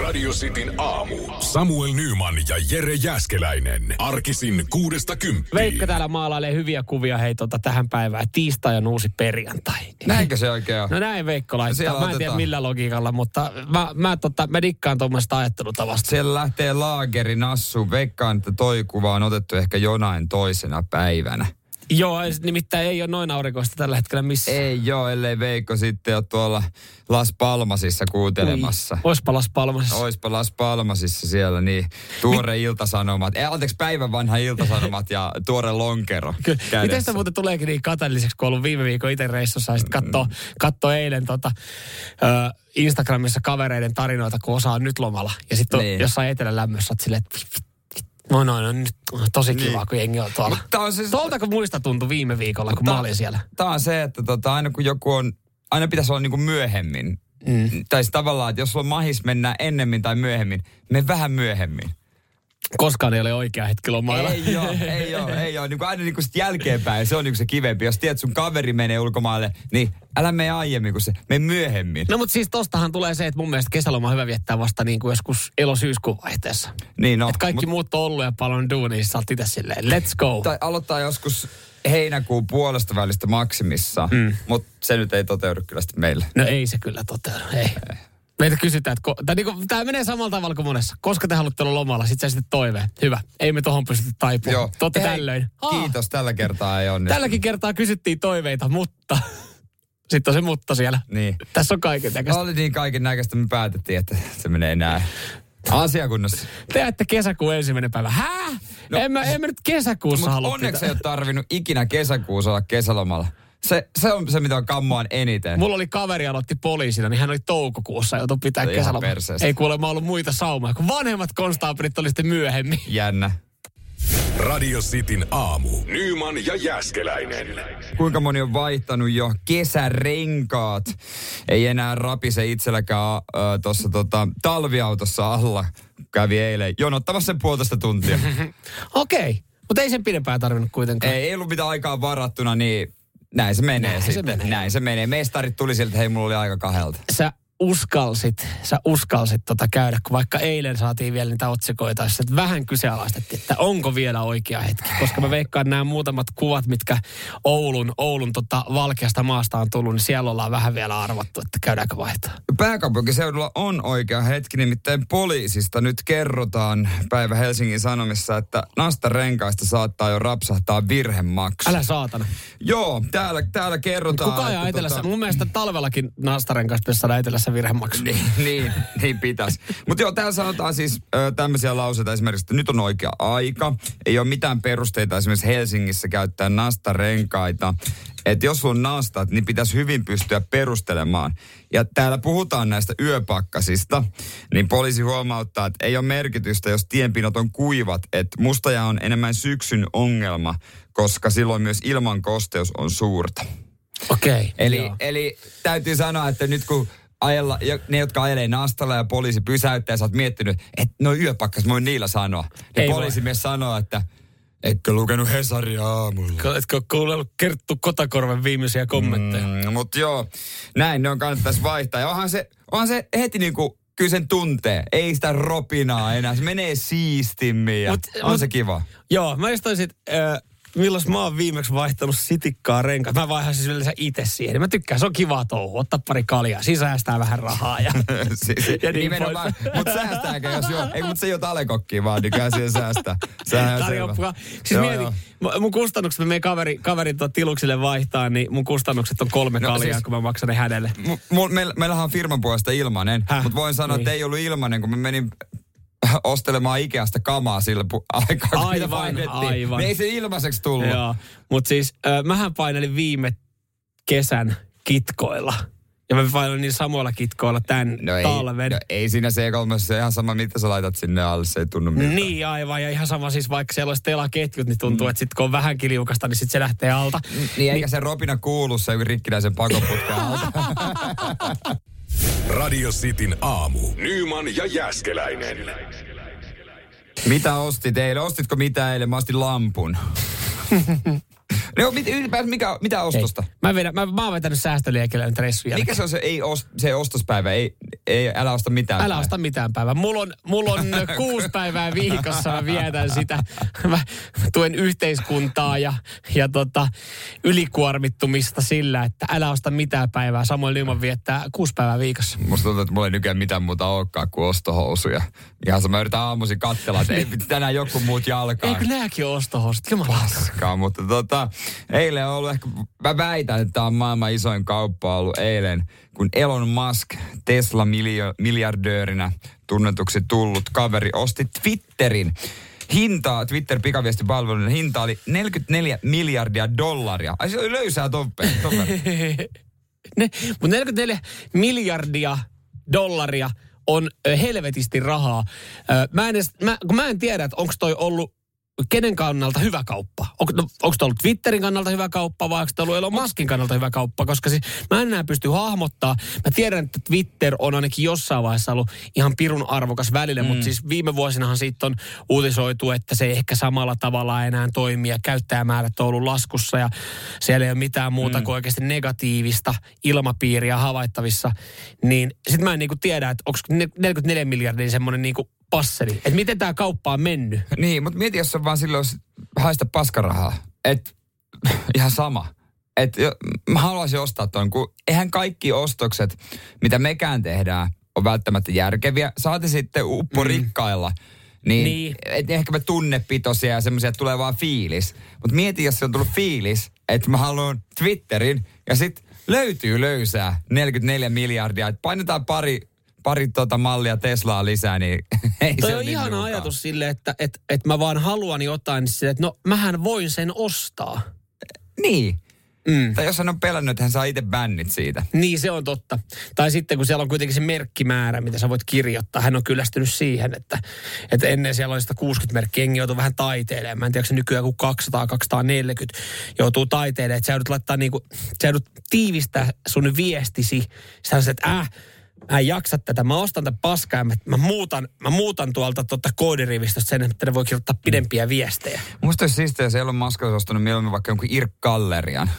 Radio Cityn aamu. Samuel Nyman ja Jere Jäskeläinen. Arkisin kuudesta kymppiin. Veikka täällä maalailee hyviä kuvia hei tota, tähän päivään. Tiistai on uusi perjantai. Näinkö se oikein on? No näin Veikko laittaa. Siellä Mä en tiedä millä logiikalla, mutta mä, mä, tota, mä dikkaan tuommoista ajattelutavasta. Siellä lähtee laageri nassu. Veikkaan, että toi kuva on otettu ehkä jonain toisena päivänä. Joo, ei- nimittäin ei ole noin aurinkoista tällä hetkellä missään. Ei joo, ellei Veikko sitten ole tuolla Las Palmasissa kuuntelemassa. Oispa Las Palmasissa. Oispa Las Palmasissa siellä, niin tuore iltasanomat, eh, anteeksi päivän vanha iltasanomat ja tuore lonkero Kyllä. kädessä. Miten sitä muuten tuleekin niin kateelliseksi, kun ollut viime viikon itse reissussa ja sitten katsoo, katsoo eilen tota, ö, Instagramissa kavereiden tarinoita, kun osaa nyt lomalla. Ja sitten Niin. jossain etelän lämmössä, että silleen, että no no, no nyt on tosi kiva, Niin. kun jengi on tuolla. Mutta on siis- Tuoltako muista tuntui viime viikolla, kun Mutta- mä olin siellä? Tämä on se, että tota, aina kun joku on, aina pitäisi olla niinku myöhemmin. Mm. Tai siis tavallaan, että jos sulla on mahis mennä ennemmin tai myöhemmin, me vähän myöhemmin. Koskaan ei ole oikea hetki lomailla. Ei ole, ei ole, ei ole. Niin kuin aina niin kuin sit jälkeenpäin, se on niin kuin se kivempi. Jos tiedät, sun kaveri menee ulkomaille, niin älä mene aiemmin kuin se, me myöhemmin. No mutta siis tostahan tulee se, että mun mielestä kesäloma on hyvä viettää vasta niin kuin joskus elo-syyskuun vaihteessa. Niin no, että kaikki mut- muut on ollut ja paljon duunia, niin sä oot itse silleen, let's go. Tai aloittaa joskus heinäkuun puolesta välistä maksimissa, mm. mutta se nyt ei toteudu kyllä sitten meillä. No ei se kyllä toteudu, ei. Meitä kysytään, että ko- tai niinku, tämä menee samalla tavalla kuin monessa. Koska te haluatte olla lomalla, sit sä sitten toiveen. Hyvä. Ei me tohon pystytä taipumaan. Totte Hei, tällöin. Aa, Kiitos, tällä kertaa ei onnistu. Tälläkin kertaa kysyttiin toiveita, mutta... Sitten on se mutta siellä. Niin. Tässä on kaiken näköistä. Oli niin kaiken näköistä, me päätettiin, että se menee näin. Asiakunnassa. Te ette kesäkuun ensimmäinen päivä. Hää? No, No, en, mä, en mä nyt kesäkuussa halua onneksi pitää. ei ole tarvinnut ikinä kesäkuussa olla kesälomalla. Se, se on se, mitä on kammoan eniten. Mulla oli kaveri aloitti poliisina, niin hän oli toukokuussa joutui pitää kesälomaa. perseestä. Ei kuulemma ollut muita saumoja, kun vanhemmat konstaapelit oli sitten myöhemmin. Jännä. Radio Cityn aamu. Nyman ja Jäskeläinen. Kuinka moni on vaihtanut jo kesärenkaat? Ei enää rapise itselläkään äh, tuossa tota, talviautossa alla. Kävi eilen jonottamassa sen puolitoista tuntia. Okei, mutta ei sen pidempään tarvinnut kuitenkaan. ei, ei ollut mitään aikaa varattuna, niin näin se menee Näin se menee. Näin se menee. Mestarit tuli sieltä, että hei, mulla oli aika kahdelta. Sä uskalsit, sä uskalsit tota käydä, kun vaikka eilen saatiin vielä niitä otsikoita, että vähän kyseenalaistettiin, että onko vielä oikea hetki. Koska mä veikkaan nämä muutamat kuvat, mitkä Oulun, Oulun tota valkeasta maasta on tullut, niin siellä ollaan vähän vielä arvattu, että käydäänkö vaihtaa. Pääkaupunkiseudulla on oikea hetki, nimittäin poliisista nyt kerrotaan päivä Helsingin Sanomissa, että nastarenkaista saattaa jo rapsahtaa virhemaksu. Älä saatana. Joo, täällä, täällä kerrotaan. Kuka ajaa etelässä? tota- Mun mielestä talvellakin naastaren kanssa pitäisi virhemaksu. niin, niin, niin pitäisi. Mutta joo, täällä sanotaan siis ö, tämmöisiä lauseita esimerkiksi, että nyt on oikea aika. Ei ole mitään perusteita esimerkiksi Helsingissä käyttää nastarenkaita. Että jos on nastat, niin pitäisi hyvin pystyä perustelemaan. Ja täällä puhutaan näistä yöpakkasista, niin poliisi huomauttaa, että ei ole merkitystä, jos tienpinot on kuivat. Että mustaja on enemmän syksyn ongelma, koska silloin myös ilman kosteus on suurta. Okei. Okay, Eli, eli täytyy sanoa, että nyt kun ajella, ja ne, jotka ajelee nastalla ja poliisi pysäyttää, sä oot miettinyt, että no yöpakkas, voin niillä sanoa. Ja poliisimies sanoo, että etkö lukenut Hesaria aamulla. Etkö kuunnellut Kerttu Kotakorven viimeisiä kommentteja? Mm. Mutta joo, näin ne on kannattaisi vaihtaa. Ja onhan se, onhan se heti niinku, kyllä sen tuntee. Ei sitä ropinaa enää. Se menee siistimmin ja Mut- on mut- se kiva. Joo, mä just olisin, äh, milloin mä oon viimeksi vaihtanut sitikkaa renkaat. Mä vaihan siis yleensä itse siihen. Mä tykkään, se on kiva touhu. Ottaa pari kaljaa, sisäistää vähän rahaa ja, Siis, ja niin nimenomaan, mutta säästääkö jos joo? Ei, mutta se ei ole talekokki vaan, niin kyllä siihen säästää. Sehän on Tarjoa selvä. mukaan. Siis Joo, mieti, joo. mu- mun kustannukset, mä menen kaveri, kaverin tuon tiluksille vaihtaa, niin mun kustannukset on kolme No no, kaljaa, siis- kun mä maksan ne hänelle. Mu- meillä, meillähän on firman puolesta ilmanen, Häh? mutta voin sanoa, Niin. että ei ollut ilmanen, kun mä menin ostelemaan Ikeasta kamaa sillä pu- aikaa, kun Aivan, vaihdettiin. aivan. Niin ei se ilmaiseksi tullut. Joo, mutta siis äh, mähän painelin viime kesän kitkoilla. Ja mä painoin niin samoilla kitkoilla tämän No ei, talven. no ei siinä C3, se ihan sama, mitä sä laitat sinne alle, se ei tunnu mitään. Niin aivan, ja ihan sama siis vaikka siellä olisi telaketjut, niin tuntuu, mm. että sitten kun on vähänkin liukasta, niin sitten se lähtee alta. Niin eikä se ropina kuulu se rikkinäisen pakoputken alta. Radio Cityn aamu. Nyman ja Jäskeläinen. mitä ostit eilen? Ostitko mitä eilen? Mä ostin lampun. No, mit, ylipäänsä mikä, mitä ostosta? Ei. Mä, vedän, mä, mä oon vetänyt säästöliekellä nyt ressuja. Mikä se on se, ei ost, se ostospäivä? Ei, ei, älä osta mitään Älä päivää. osta mitään päivää. Mulla on, mulla on kuusi päivää viikossa, mä vietän sitä. Mä tuen yhteiskuntaa ja, ja tota, ylikuormittumista sillä, että älä osta mitään päivää. Samoin Nyman viettää kuusi päivää viikossa. Musta tuntuu, että mulla ei nykyään mitään muuta olekaan kuin ostohousuja. Ihan sama, mä yritän aamuisin katsella, että ei tänään joku muut jalkaa. Eikö nääkin ole ostohousut? Jumala. paskaa, mutta tota, eilen on ollut ehkä, mä väitän, että tämä on maailman isoin kauppa ollut eilen, kun Elon Musk, Tesla miljo, miljardöörinä tunnetuksi tullut kaveri, osti Twitterin. Hintaa, Twitter pikaviestipalvelun hinta oli 44 miljardia dollaria. Ai se oli löysää toppe. mutta 44 miljardia dollaria on helvetisti rahaa. Mä en, edes, mä, mä en tiedä, että onko toi ollut kenen kannalta hyvä kauppa? On, no, onko tämä ollut Twitterin kannalta hyvä kauppa vai onko tämä ollut Elon Muskin kannalta hyvä kauppa? Koska siis, mä en enää pysty hahmottaa. Mä tiedän, että Twitter on ainakin jossain vaiheessa ollut ihan pirun arvokas välillä, mm. mutta siis viime vuosinahan siitä on uutisoitu, että se ei ehkä samalla tavalla enää toimi ja käyttäjämäärät on ollut laskussa ja siellä ei ole mitään muuta mm. kuin oikeasti negatiivista ilmapiiriä havaittavissa. Niin sit mä en niinku tiedä, että onko 44 miljardia semmoinen niinku passeli. Että miten tämä kauppa on mennyt. Niin, mutta mieti, jos on vaan silloin haista paskarahaa. Et ihan sama. Et jo- mä haluaisin ostaa ton, kun eihän kaikki ostokset, mitä mekään tehdään, on välttämättä järkeviä. Saati sitten uppo rikkailla. Niin, Niin. Et ehkä me tunnepitoisia ja semmoisia, että tulee vaan fiilis. Mutta mieti, jos se on tullut fiilis, että mä haluan Twitterin ja sit löytyy löysää 44 miljardia. Et painetaan pari, pari tota mallia Teslaa lisää, niin ei Toi se on niin ihana nuukaa. ajatus sille, että et, et mä vaan haluan jotain, niin sille, että no mähän voin sen ostaa. Niin. Mm. Tai jos hän on pelännyt, hän saa itse bännit siitä. Niin, se on totta. Tai sitten kun siellä on kuitenkin se merkkimäärä, mitä sä voit kirjoittaa. Hän on kyllästynyt siihen, että, että ennen siellä oli 160 merkkiä, jengi joutuu vähän taiteilemaan. Mä en tiedä, se nykyään kuin 200, 240 joutuu taiteilemaan. Että sä joudut laittaa niinku, sä joudut tiivistää sun viestisi. Sä että äh, mä en jaksa tätä, mä ostan tätä paskaa ja mä, mä, muutan, mä muutan tuolta tuota koodirivistöstä sen, että ne voi kirjoittaa pidempiä viestejä. Musta olisi siistiä, jos Elon Musk olisi ostanut mieluummin vaikka jonkun Irk Gallerian.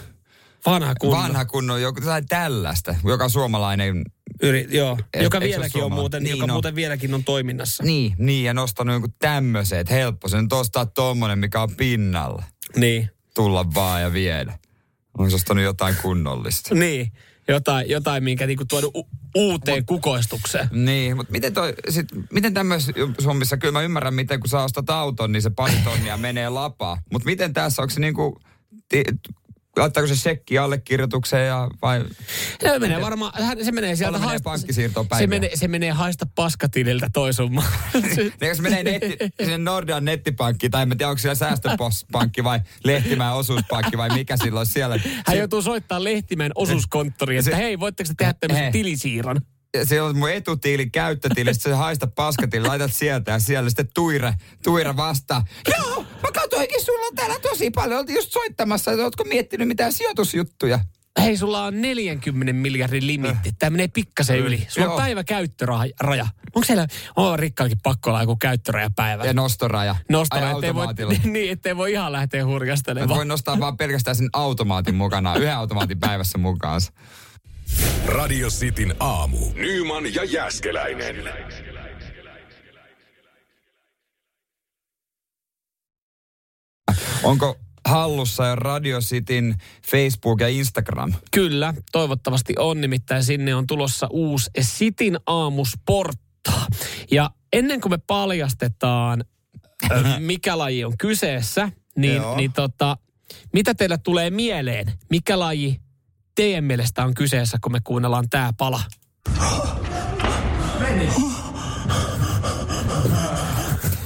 Vanha kunno. Vanha kunnon joku tai tällaista, joka suomalainen. Yri, joo, Et- joka vieläkin on muuten, Niin joka on. muuten vieläkin on toiminnassa. Niin, niin, ja nostanut jonkun tämmöisen, että helppo se nyt ostaa tommonen, mikä on pinnalla. Niin. Tulla vaan ja viedä. Olisi ostanut jotain kunnollista. Niin, jotain, jotain minkä niinku tuodu u- uuteen kukoistukseen. Niin, mutta miten, toi, sit, miten tämmöisissä hommissa, kyllä mä ymmärrän, miten kun sä ostat auton, niin se pari tonnia menee lapaa. Mutta miten tässä, onko se niinku, laittaako se sekki allekirjoitukseen ja vai... Se menee varmaan, se menee sieltä menee haista, pankkisiirtoon se päiviä. menee, se menee haista paskatililtä toi summa. Ne, jos menee netti, sinne Nordean nettipankkiin, tai en tiedä, onko siellä säästöpankki vai Lehtimään osuuspankki vai mikä silloin siellä. Hän joutuu soittaa Lehtimään osuuskonttoriin, että Se- hei, voitteko te tehdä tämmöisen Hei. tilisiirron? Se on mun etutiili, käyttötiili, sitten se haista paskatili, laitat sieltä ja siellä sitten tuire, tuire vastaa. Joo, mä katsoinkin, sulla on täällä tosi paljon, oltiin just soittamassa, että ootko miettinyt mitään sijoitusjuttuja? Hei, sulla on 40 miljardin limitti. Tämä menee pikkasen yli. Sulla on Joo. päivä käyttöraja. Onko siellä, on rikkaakin pakko olla joku käyttörajapäivä? Ja nostoraja. Nostaa, Ai ettei voi, niin, ettei voi ihan lähteä hurjastelemaan. voin nostaa vaan pelkästään sen automaatin mukana, yhden automaatin päivässä mukaansa. Radio Cityn aamu. Nyman ja Jäskeläinen. Onko hallussa jo Radio Cityn Facebook ja Instagram? Kyllä, toivottavasti on. Nimittäin sinne on tulossa uusi Sitin aamusportta. Ja ennen kuin me paljastetaan, ö, mikä laji on kyseessä, niin, Joo. niin tota, mitä teille tulee mieleen? Mikä laji teidän mielestä on kyseessä, kun me kuunnellaan tämä pala?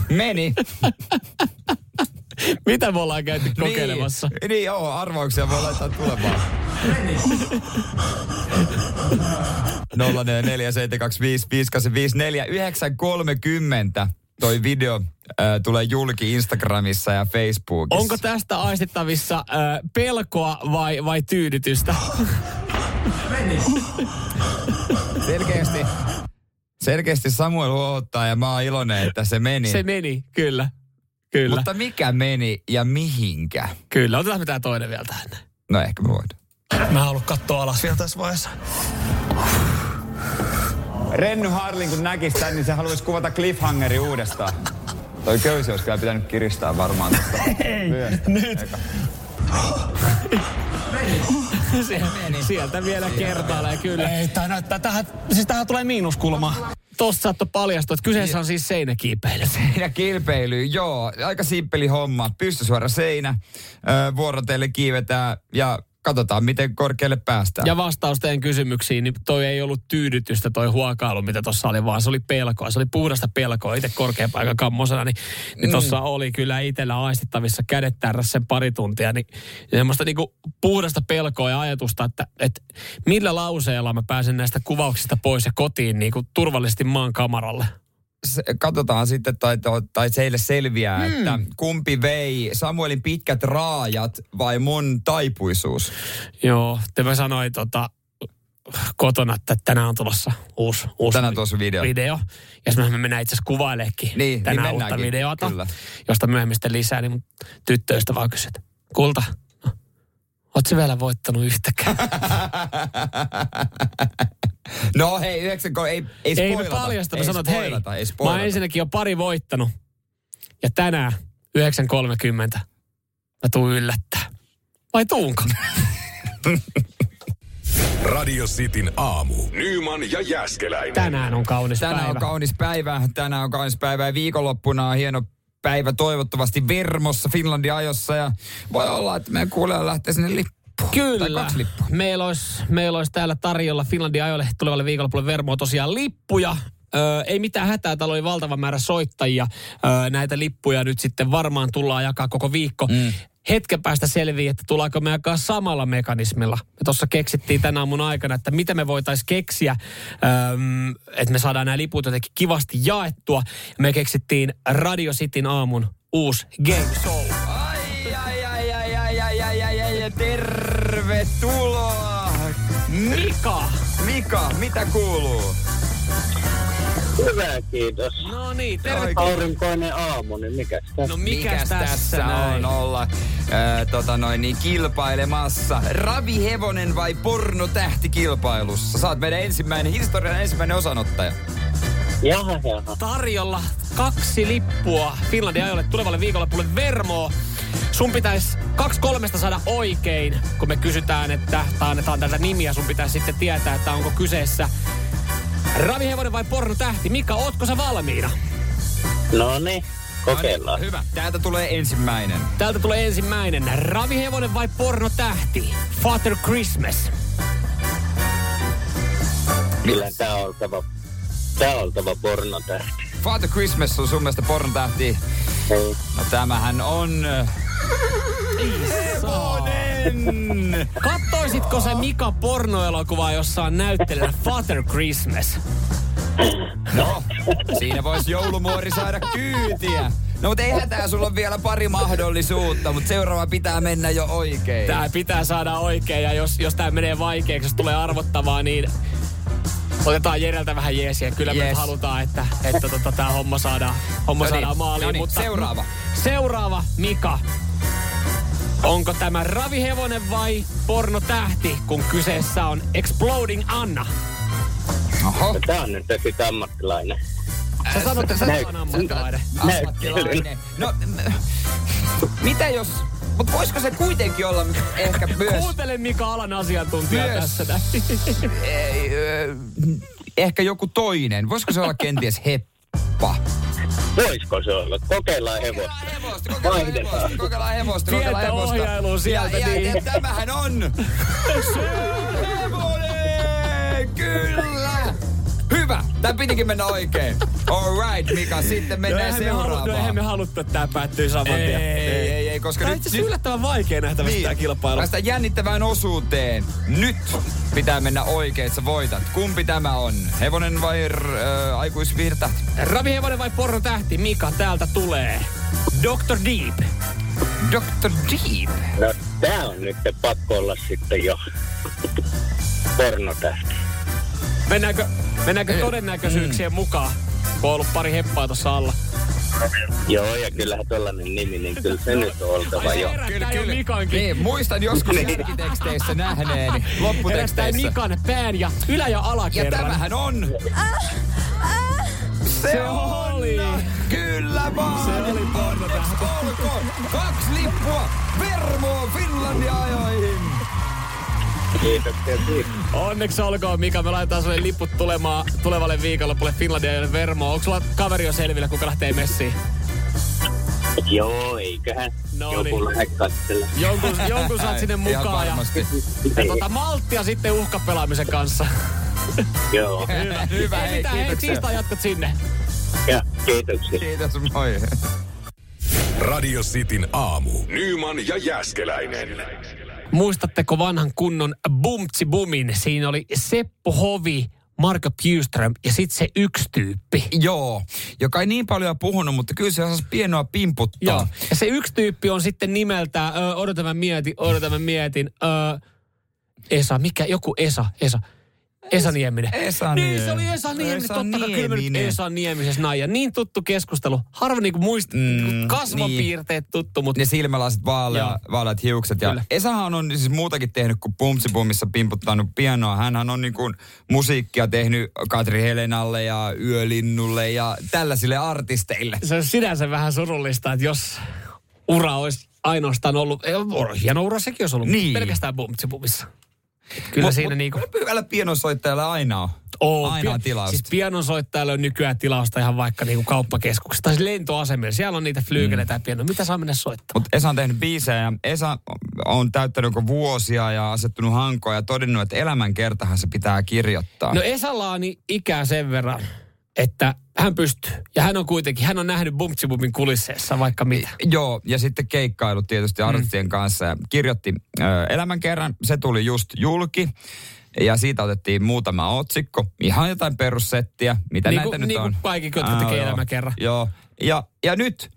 Meni. Mitä me ollaan käyty kokeilemassa? Niin, niin joo, arvauksia voi laittaa tulemaan. 047255854 toi video äh, tulee julki Instagramissa ja Facebookissa. Onko tästä aistittavissa ö, pelkoa vai, vai tyydytystä? Selkeästi, selkeästi Samuel huottaa ja mä oon iloinen, että se meni. Se meni, kyllä. Kyllä. Mutta mikä meni ja mihinkä? Kyllä, otetaan mitään toinen vielä tähän. No ehkä me voidaan. Mä haluan katsoa alas vielä tässä vaiheessa. Renny Harlin kun näkis tän, niin se haluaisi kuvata cliffhangeri uudestaan. Toi köysi olisi kyllä pitänyt kiristää varmaan tuosta vyöstä. Nyt. Sie- sieltä vielä kertaalee, kyllä. Ei, tää näyttää, tähän, siis tähän tulee miinuskulma. Tosta saattoi paljastua, että kyseessä on siis seinäkiipeily. Ja kilpeily, joo. Aika simppeli homma. Pystysuora seinä, vuorotelle kiivetään ja katsotaan, miten korkealle päästään. Ja vastaus teidän kysymyksiin, niin toi ei ollut tyydytystä toi huokailu, mitä tuossa oli, vaan se oli pelkoa. Se oli puhdasta pelkoa. Itse korkean paikan kammosena, niin, niin tuossa oli kyllä itsellä aistittavissa kädet tärräs sen pari tuntia. Niin semmoista niinku puhdasta pelkoa ja ajatusta, että, että millä lauseella mä pääsen näistä kuvauksista pois ja kotiin niinku turvallisesti maan kamaralle. Se, katsotaan sitten, tai, tai teille selviää, hmm. että kumpi vei Samuelin pitkät raajat vai mun taipuisuus. Joo, te mä sanoin tota, kotona, että tänään on tulossa uusi, uusi Tänään tuossa video. video. Ja sitten me mennään itse asiassa kuvaileekin Niin, tänään niin uutta videota, kyllä. josta myöhemmin sitten lisää, niin mun tyttöystä vaan kysyi, että kulta, ootko vielä voittanut yhtäkään? No hei, 90, ei, ei ei spoilata. me paljasta, mä ei että hei, spoilata, ei mä spoilata. oon ensinnäkin jo pari voittanut. Ja tänään 9.30 mä tuun yllättää. Vai tuunko? Radio Cityn aamu. Nyman ja Jäskeläinen. Tänään on kaunis Tänään päivä. on kaunis päivä, tänään on kaunis päivä ja viikonloppuna on hieno päivä toivottavasti Vermossa Finlandin ajossa ja voi olla, että meidän kuulija lähtee sinne lippuun. Tai Kyllä. kaksi lippua. Meillä olisi, meillä olisi täällä tarjolla Finlandin ajoille tulevalle viikonlopulle Vermoa tosiaan lippuja. Öö, ei mitään hätää, täällä oli valtava määrä soittajia. Öö, näitä lippuja nyt sitten varmaan tullaan jakaa koko viikko. Mm. Hetken päästä selviää, että tullaanko me jakaa samalla mekanismilla. Me tuossa keksittiin tänä aamun aikana, että mitä me voitaisiin keksiä, öö, että me saadaan nämä liput jotenkin kivasti jaettua. Me keksittiin Radio Cityn aamun uusi game show. Ai, ai, ai, ai, ai, ai, ai, ai, ai, ai, tervetuloa! Mika! Mika, mitä kuuluu? Hyvä, kiitos. No niin, terve. Oikein. Aurinkoinen aamu, niin mikä tässä? No mikäs, Mikäs tässä, näin? on olla ää, tota noin, niin kilpailemassa? Ravihevonen vai pornotähti kilpailussa? Saat meidän ensimmäinen, historian ensimmäinen osanottaja. Jaha, jaha. tarjolla kaksi lippua Finlandin ajoille tulevalle viikonlopulle Vermoa. Sun pitäisi kaksi kolmesta saada oikein, kun me kysytään, että tai annetaan tätä nimiä. Sun pitäisi sitten tietää, että onko kyseessä ravihevonen vai pornotähti. Mika, ootko sä valmiina? No niin, kokeillaan. Hyvä. Täältä tulee ensimmäinen. Täältä tulee ensimmäinen. Ravihevonen vai pornotähti? Father Christmas. Kyllä tää on oltava, tää on oltava pornotähti. Father Christmas on sun mielestä pornotähti. Ei. No tämähän on... äh, Kattoisitko se Mika pornoelokuvaa, jossa on näyttelijä Father Christmas? No, siinä voisi joulumuori saada kyytiä. No mutta ei hätää, sulla on vielä pari mahdollisuutta, mutta seuraava pitää mennä jo oikein. Tää pitää saada oikein ja jos, jos tää menee vaikeaksi, jos tulee arvottavaa, niin otetaan Jereltä vähän jeesiä. Kyllä me Yes. nyt halutaan, että, että tota, tää homma saadaan, homma No niin, saadaan maaliin. no niin, mutta seuraava. Seuraava, Mika. Onko tämä ravihevonen vai pornotähti, kun kyseessä on Exploding Anna? Oho. No, tää on nyt sitten ammattilainen. Sä sanot, että sä oot ammattilainen. Ammattilainen. No, mitä jos... Mutta voisiko se kuitenkin olla ehkä myös... Kuuntele Mika alan asiantuntija Myös. tässä. näin. ei, ö, ehkä joku toinen. Voisiko se olla kenties heppa? Voisiko se olla? Kokeillaan hevosta. Hevosta, kokeillaan Vaihdetaan. hevosta, kokeillaan hevosta, kokeillaan Pientä hevosta. ohjailua sieltä, ja, ja, niin. ja tämähän on... Se hevonen! Kyllä! Tää pitikin mennä oikein. All right, Mika, sitten No mennään eihän me, halu, no eihän seuraavaan. me haluttu, että tää päättyy saman Ei, tien. ei, ei, ei, koska Tää on nyt... itse asiassa yllättävän vaikea nähtävästi Niin. tää kilpailu. Päästään jännittävään osuuteen. Nyt pitää mennä oikein, että sä voitat. Kumpi tämä on? Hevonen vai r- äh, aikuisvirtähti? Ravihevonen vai pornotähti? Mika, täältä tulee. Dr. Deep. Dr. Deep. No tää on nyt pakko olla sitten jo pornotähti. Mennäänkö, mennäänkö todennäköisyyksien mukaan? Kun on ollut pari heppaa tuossa alla. Joo, ja kyllähän tällainen nimi, niin kyllä se nyt on oltava jo. Herättää jo Mikankin. Niin, muistan joskus jälkiteksteissä nähneeni, Herättää lopputeksteissä. Mikan pään ja ylä- ja Ja alakerran. tämähän on... Se oli. Kyllä vaan! Se oli. Olkoon! Kaksi lippua Vermoon Finlandia ajoihin! Kiitoksia siitä. Onneksi olkoon Mika, me laitetaan sulle liput tulemaan, tulevalle viikonlopulle Finlandia ja Vermoon. Onko sulla kaveri jo selvillä, kuka lähtee messiin? Joo, eiköhän No joku niin. Jonkun, jonkun saat sinne mukaan ja, ja tota, malttia sitten uhkapelaamisen kanssa. Joo, Hyvä, hyvä, Ei hei, mitään, hei, tiistai jatkat sinne. ja kiitoksia. Kiitos, moi. Radio Cityn aamu. Nyman ja Jäskeläinen. Muistatteko vanhan kunnon Bumtsi Bumin? Siinä oli Seppo Hovi, Marko Bjurström ja sitten se yksi tyyppi. Joo, joka ei niin paljon puhunut, mutta kyllä se osasi pienoa pimputtaa. Joo. Ja se yksi tyyppi on sitten nimeltä, ö, odotan mä mietin, odotan mä mietin, ö, Esa, mikä, joku Esa, Esa. Esa Nieminen. Esa Niin, se oli Nieminen. Esa Nieminen. Esa Totta kai kyllä nyt Nieminen. Esa Niemisessä näin. Ja niin tuttu keskustelu. Harva niinku muista, Mm, kasvopiirteet tuttu, mutta Ne silmälasit, vaalea, vaaleat hiukset. Ja Kyllä. Esahan on siis muutakin tehnyt kuin Pumtsibumissa pimputtanut pianoa. Hänhän on niin kuin musiikkia tehnyt Katri Helenalle ja Yölinnulle ja tällaisille artisteille. se on sinänsä vähän surullista, että jos ura olisi ainoastaan ollut, hieno ura sekin olisi ollut, Niin. pelkästään bumtsibumissa. Kyllä Mut- siinä mut niinku... Hyvällä pianosoittajalla aina on. Oo, aina on tilausta. Siis pianonsoittajalla on nykyään tilausta ihan vaikka niinku kauppakeskuksessa tai siis lentoasemilla. Siellä on niitä flyykeleitä ja piano. Mitä saa mennä soittamaan? Mutta Esa on tehnyt biisejä ja Esa on täyttänyt joko vuosia ja asettunut hankoja ja todennut, että elämän kertahan se pitää kirjoittaa. No Esalla on ikää sen verran, että hän pystyy. Ja hän on kuitenkin, hän on nähnyt Bumtsibumin kulisseissa vaikka mitä. Joo, ja sitten keikkailu tietysti artistien kanssa ja kirjoitti ö, elämän kerran. Se tuli just julki. Ja siitä otettiin muutama otsikko. Ihan jotain perussettiä, mitä Niin näitä kuin- nyt niin kuin on. kaikki, jotka tekee elämän kerran. Joo. Ja, ja nyt,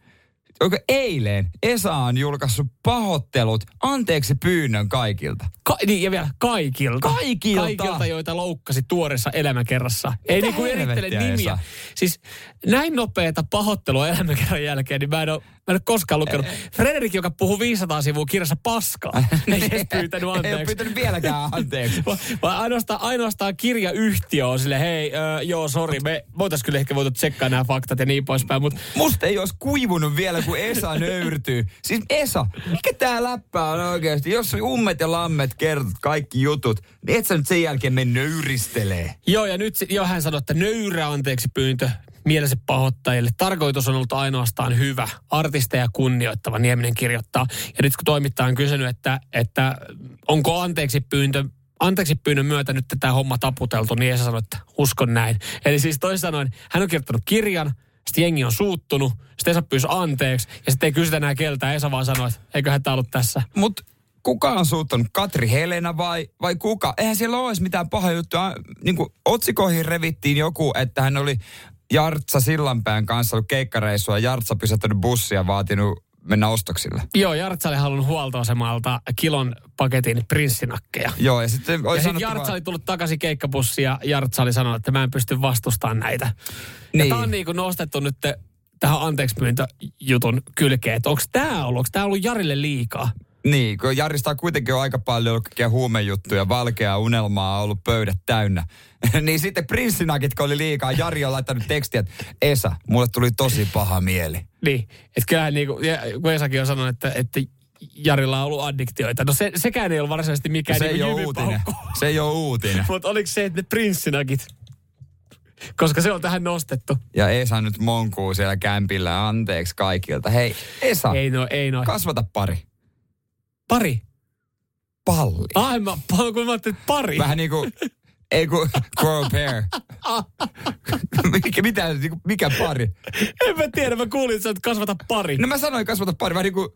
onko eilen Esa on julkaissut pahoittelut, anteeksi pyynnön kaikilta. Ka- niin, ja vielä kaikilta. Kaikilta? Kaikilta, joita loukkasi tuoreessa elämäkerrassa. Ei Mitä niinku erittele nimiä. Esa? Siis näin nopeata pahoittelua elämäkerran jälkeen, niin mä en ole, mä en ole koskaan lukenut. Frederik, joka puhuu 500 sivua kirjassa paskaa, ei edes pyytänyt Ei ole anteeksi. pyytänyt vieläkään anteeksi. Va- Vaan ainoastaan, ainoastaan kirjayhtiö on sille, hei, ö, joo, sori, me voitais kyllä ehkä voitu tsekkaa nämä faktat ja niin poispäin, mutta Musta ei olisi kuivunut vielä, kun Esa nöyrtyy. Siis Esa, mikä tää läppä on oikeasti? Jos ummet ja lammet kertot kaikki jutut, niin et sä nyt sen jälkeen mene nöyristelee. Joo, ja nyt sit- jo hän sanoi, että nöyrä anteeksi pyyntö mielensä pahoittajille. Tarkoitus on ollut ainoastaan hyvä, artisteja kunnioittava, Nieminen kirjoittaa. Ja nyt kun toimittaja on kysynyt, että, että onko anteeksi pyyntö, anteeksi pyynnön myötä nyt tämä homma taputeltu, niin Esa sanoi, että uskon näin. Eli siis toisin sanoen, hän on kirjoittanut kirjan, sitten jengi on suuttunut, sitten Esa pyysi anteeksi, ja sitten ei kysytä enää keltä, Esa vaan sanoi, että eiköhän tämä ollut tässä. Mut kuka on suuttunut? Katri Helena vai, vai kuka? Eihän siellä ole edes mitään paha juttua. Niin otsikoihin revittiin joku, että hän oli Jartsa Sillanpään kanssa ollut keikkareissua ja Jartsa pysäyttänyt bussia ja vaatinut mennä ostoksille. Joo, Jartsa oli halunnut huoltoasemalta kilon paketin prinssinakkeja. Joo, ja sitten oli Ja sanottu Jartsa vaan- oli tullut takaisin keikkabussiin ja Jartsa oli sanonut, että mä en pysty vastustamaan näitä. Niin. Ja tämä on niinku nostettu nyt tähän anteeksi jutun kylkeen, että onko tämä ollut, onko tämä ollut Jarille liikaa? Niin, kun Jarista on kuitenkin aika paljon ollut kaikkia huumejuttuja, valkeaa unelmaa on ollut pöydät täynnä. niin sitten prinssinakit, kun oli liikaa, Jari on laittanut tekstiä, että Esa, mulle tuli tosi paha mieli. Niin, että kyllähän niinku, ja kun Esakin on sanonut, että, että Jarilla on ollut addiktioita. No se, sekään ei ole varsinaisesti mikään se, ei niinku ole uutinen. se ei ole uutinen. Mutta oliko se, että ne prinssinakit? Koska se on tähän nostettu. Ja Esa nyt monkuu siellä kämpillä, anteeksi kaikilta. Hei, Esa, Ei no, ei no. kasvata pari. Pari. Palli. Ai mä, kun mä ajattelin, että pari. Vähän niin kuin, ei kun grow pair. mikä, mitä, niin kuin, mikä pari? En mä tiedä, mä kuulin, että sä et kasvata pari. No mä sanoin kasvata pari, vähän niin kuin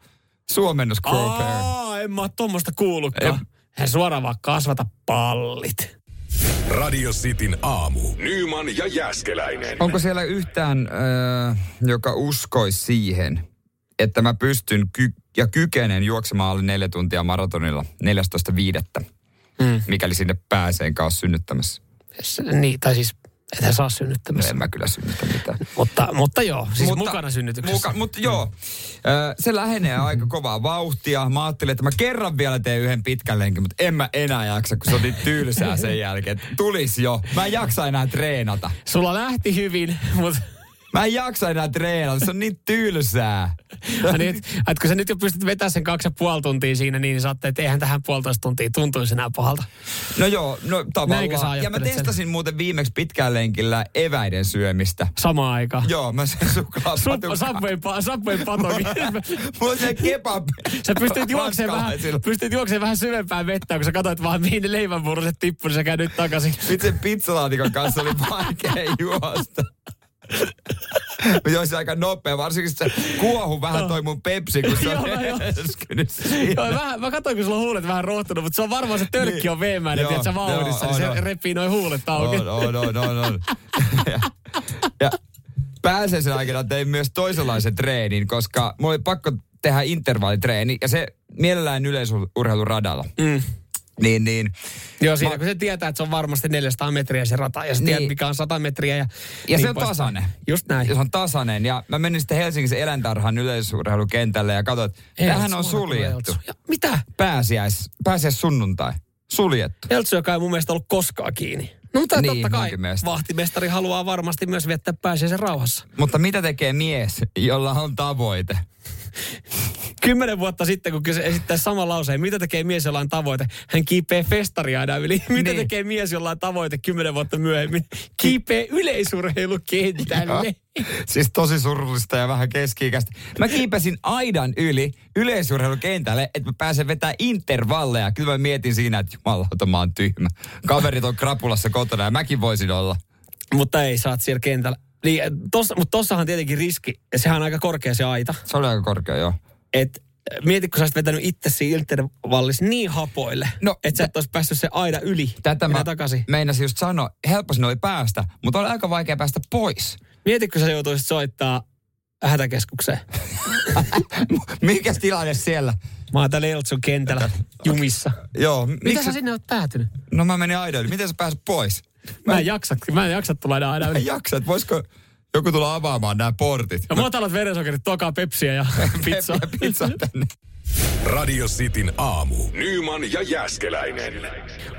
suomennus grow a pair. Aa, en mä oo tuommoista kuullutkaan. Hän suoraan vaan kasvata pallit. Radio Cityn aamu. Nyman ja Jäskeläinen. Onko siellä yhtään, äh, joka uskoisi siihen, että mä pystyn ky- ja kykenen juoksemaan alle neljä tuntia maratonilla 14.5. Mm. Mikäli sinne pääsee, enkä ole synnyttämässä. Niin, tai siis Ethän saa No synnyttämässä. en mä kyllä synnytä mitään. Mutta, mutta joo, siis mutta, mukana synnytyksessä. Muka, mutta joo, se lähenee aika kovaa vauhtia. Mä ajattelin, että mä kerran vielä teen yhden pitkän lenkin, mutta en mä enää jaksa, kun se on niin tylsää sen jälkeen. että Tulis jo. Mä en jaksa enää treenata. Sulla lähti hyvin, mutta Mä en jaksa enää treenata, se on niin tylsää. niin, että, että kun sä nyt jo pystyt vetämään sen kaksi ja puoli tuntia siinä, niin saatte, että eihän tähän puolitoista tuntia tuntuisi enää pahalta. No joo, no sä tavallaan. Ja mä ajattelet sen? testasin muuten viimeksi pitkään lenkillä eväiden syömistä. Samaan aikaan. Joo, mä sen suklaapatukan. Subway, pa, subway patokin. Mulla on se kebab. Sä pystyt juoksemaan vähän, pystyt vähän syvempään vettä, kun sä katsoit vaan mihin ne leivänmurroset tippui, niin sä käy nyt takaisin. Nyt sen pizzalaatikon kanssa oli vaikea juosta. Mä joisin aika nopea, varsinkin se kuohu vähän toi mun Pepsi, kun se on Joo, joo. vähän, mä katsoin, kun sulla on huulet vähän rohtunut, mutta se on varmaan se tölkki Niin. on veemäinen, Joo, tiedätkö, vauhdissa, niin se repii noin huulet auki. On, on, on, on, on. Ja, ja pääsiäisen aikana tein myös toisenlaisen treenin, koska mulla oli pakko tehdä intervallitreeni, ja se mielellään yleisurheiluradalla. Mm. Niin, niin. Joo, siinä Mä- kun se tietää, että se on varmasti 400 metriä se rata, ja sä Niin. tiedät, mikä on 100 metriä. Ja, Ja niin se on poispäin. tasainen. Just näin. Ja se on tasainen. Ja mä menin sitten Helsingin eläintarhan yleisurheilukentälle ja katsoin, että tämähän on suljettu. Ja, mitä? Pääsiäis, pääsiäis sunnuntai. Suljettu. Eltsu, joka ei mun mielestä ollut koskaan kiinni. No mutta Niin, totta kai vahtimestari haluaa varmasti myös viettää pääsiäisen rauhassa. Mutta mitä tekee mies, jolla on tavoite? Kymmenen vuotta sitten, kun esittää saman lauseen, mitä tekee mies, jolla on tavoite? Hän kiipee festaria aina yli. Mitä Niin. tekee mies, jolla on tavoite kymmenen vuotta myöhemmin? Kiipee yleisurheilukentälle. Siis tosi surullista ja vähän keski-ikäistä. Mä kiipesin aidan yli yleisurheilukentälle, että mä pääsen vetää intervalleja. Kyllä mä mietin siinä, että jumalauta mä oon tyhmä. Kaverit on krapulassa kotona ja mäkin voisin olla. mutta ei, saat siellä kentällä. Niin, tossa, mutta tossahan tietenkin riski, ja sehän on aika korkea se aita. Se oli aika korkea, joo. Et mieti, kun sä olisit vetänyt itse siinä intervallissa niin hapoille, No, että sä et olisi päässyt se aida yli Tätä mä takaisin. meinasin just sanoa. Helppo sinne oli päästä, mutta oli aika vaikea päästä pois. Mieti, kun sä joutuisit soittaa hätäkeskukseen. Mikäs tilanne siellä? Mä oon täällä Eltsun kentällä jumissa. Joo, Mitä miksi? sä sinne oot päätynyt? No mä menin aidan yli. Miten sä pääset pois? Mä en jaksa, mä en jaksa tulla aina Mä yli. en jaksa, että voisiko joku tulla avaamaan nämä portit. Ja matalat verensokerit, tokaa pepsiä ja pizzaa. Pizza tänne. Radio Cityn aamu. Nyman ja Jäskeläinen.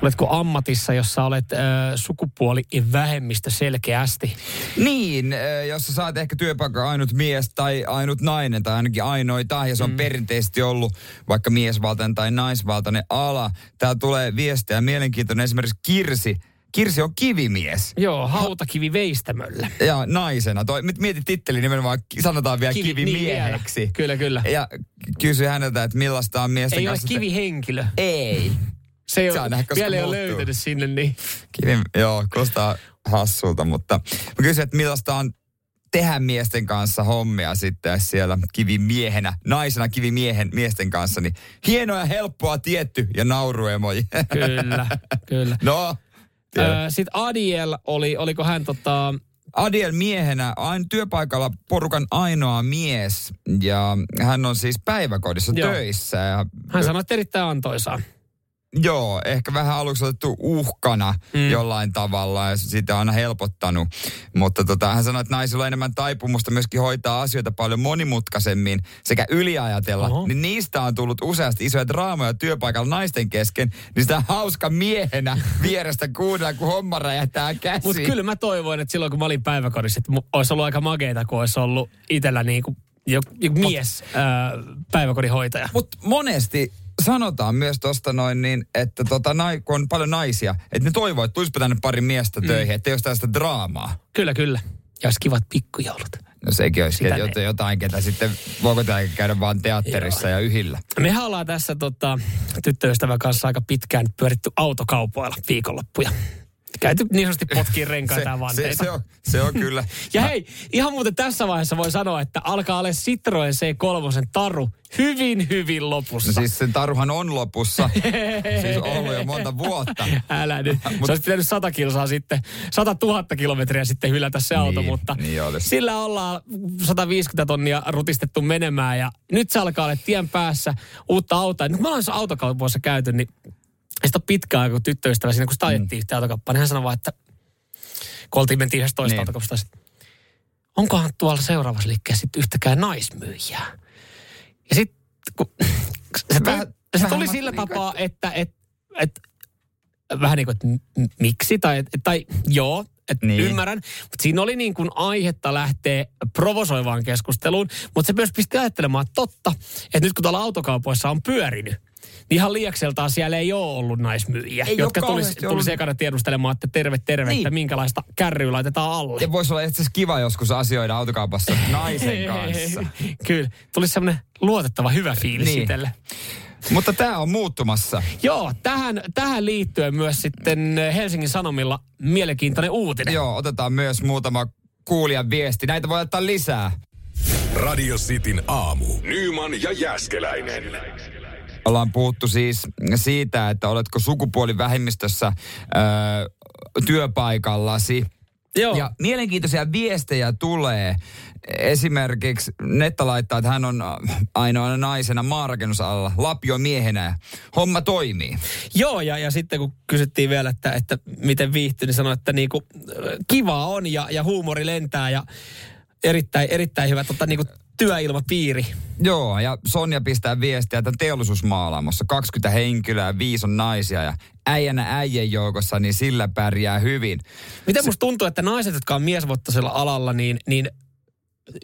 Oletko ammatissa, jossa olet äh, sukupuoli vähemmistö selkeästi? Niin, äh, jos sä saat ehkä työpaikan ainut mies tai ainut nainen tai ainakin ainoita, ja se on mm. perinteisesti ollut vaikka miesvaltainen tai naisvaltainen ala. Täällä tulee viestiä mielenkiintoinen esimerkiksi Kirsi. Kirsi on kivimies. Joo, hautakivi veistämöllä. Ja naisena. Toi, mieti titteli nimenomaan, sanotaan vielä Kivi- niin kivimieheksi. vielä. Kyllä, kyllä. Ja kysyi häneltä, että millaista on miesten Ei ole kanssa. kivihenkilö. Ei. Se ei ole, vielä ei ole löytynyt sinne, niin Kivi, joo, kuulostaa hassulta, mutta mä kysyin, että millaista on tehdä miesten kanssa hommia sitten siellä kivimiehenä, naisena kivimiehen miesten kanssa, niin hienoa ja helppoa tietty ja nauruemoji. kyllä, kyllä. no. Öö, Sitten Adiel oli, oliko hän tota, Adiel miehenä, aina työpaikalla porukan ainoa mies ja hän on siis päiväkodissa Joo. töissä. Ja, hän sanoi, että erittäin antoisaa. Joo, ehkä vähän aluksi otettu uhkana Mm. jollain tavalla ja sitä on aina helpottanut. Mutta tota, hän sanoi, että naisilla on enemmän taipumusta myöskin hoitaa asioita paljon monimutkaisemmin sekä yliajatella. Oho. Niin niistä on tullut useasti isoja draamoja työpaikalla naisten kesken. Niin sitä hauska miehenä vierestä kuunnella, kun homma räjähtää käsiin. Mutta kyllä mä toivoin, että silloin kun mä olin päiväkodissa, että olisi ollut aika makeita, kun olisi ollut itsellä niin kuin joku, joku mies ää, päiväkodin hoitaja. Mutta monesti sanotaan myös tuosta noin niin, että tota, nai, kun on paljon naisia, että ne toivoo, että tulisipa tänne pari miestä töihin, mm. että ei olisi tästä draamaa. Kyllä, kyllä. Ja olisi kivat pikkujoulut. No sekin olisi Sitä jotain, ne- jotain, ketä sitten voiko tämä käydä vaan teatterissa ja yhillä. Me ollaan tässä tota, tyttöystävän kanssa aika pitkään pyöritty autokaupoilla viikonloppuja. Käyty niin sanotusti potkiin renkaita ja se, vanteita. se, on, se on kyllä. Ja hei, ihan muuten tässä vaiheessa voi sanoa, että alkaa olla Citroen C3 taru hyvin, hyvin lopussa. No siis sen taruhan on lopussa. siis ollut jo monta vuotta. Älä nyt. Se olisi pitänyt 100 kilsaa sitten, 100 000 kilometriä sitten hylätä se auto, Niin, mutta niin olisi. sillä ollaan 150 tonnia rutistettu menemään ja nyt se alkaa olla tien päässä uutta autoa. Nyt mä olen autokaupoissa käyty, niin ole pitkään aikaa, kun tyttöystävä siinä, kun sitä ajettiin mm. yhteen autokauppaan, niin hän sanoi vaan, että kun oltiin mentiin yhdessä toista Niin. autokaupasta. sit, Onkohan tuolla seuraavassa liikkeessä sit yhtäkään naismyyjää? Ja sitten kun se tuli, Vähän- se tuli sillä niinku, tapaa, että, että, että vähän niin kuin, että miksi, tai, tai joo, että Niin. niin. ymmärrän. Mutta siinä oli niin kuin aihetta lähteä provosoivaan keskusteluun, mutta se myös pisti ajattelemaan, että totta, että nyt kun tuolla autokaupoissa on pyörinyt, niin ihan liiakseltaan siellä ei ole ollut naismyyjiä, Ei jotka tulisi tulis ekana tiedustelemaan, että terve, terve, Niin. että minkälaista kärryä laitetaan alle. Ja voisi olla itse asiassa kiva joskus asioida autokaupassa naisen kanssa. Kyllä, tulisi semmoinen luotettava hyvä fiilis Niin. niin. itselle. Mutta tämä on muuttumassa. Joo, tähän, tähän liittyen myös sitten Helsingin Sanomilla mielenkiintoinen uutinen. Joo, otetaan myös muutama kuulijan viesti. Näitä voi ottaa lisää. Radio Cityn aamu. Nyman ja Jäskeläinen. Ollaan puhuttu siis siitä, että oletko sukupuolivähemmistössä öö, työpaikallasi. Joo. Ja mielenkiintoisia viestejä tulee. Esimerkiksi Netta laittaa, että hän on ainoana naisena maanrakennusalalla, Lapio miehenä. Homma toimii. Joo, ja, ja sitten kun kysyttiin vielä, että, että miten viihtyy, niin sanoi, että niinku, äh, kiva on ja, ja huumori lentää ja erittäin, erittäin hyvä tota, niinku, työilmapiiri. Joo, ja Sonja pistää viestiä, että teollisuusmaalaamossa 20 henkilöä, viisi on naisia ja äijänä äijän joukossa, niin sillä pärjää hyvin. Miten musta tuntuu, että naiset, jotka on miesvoittoisella alalla, niin, niin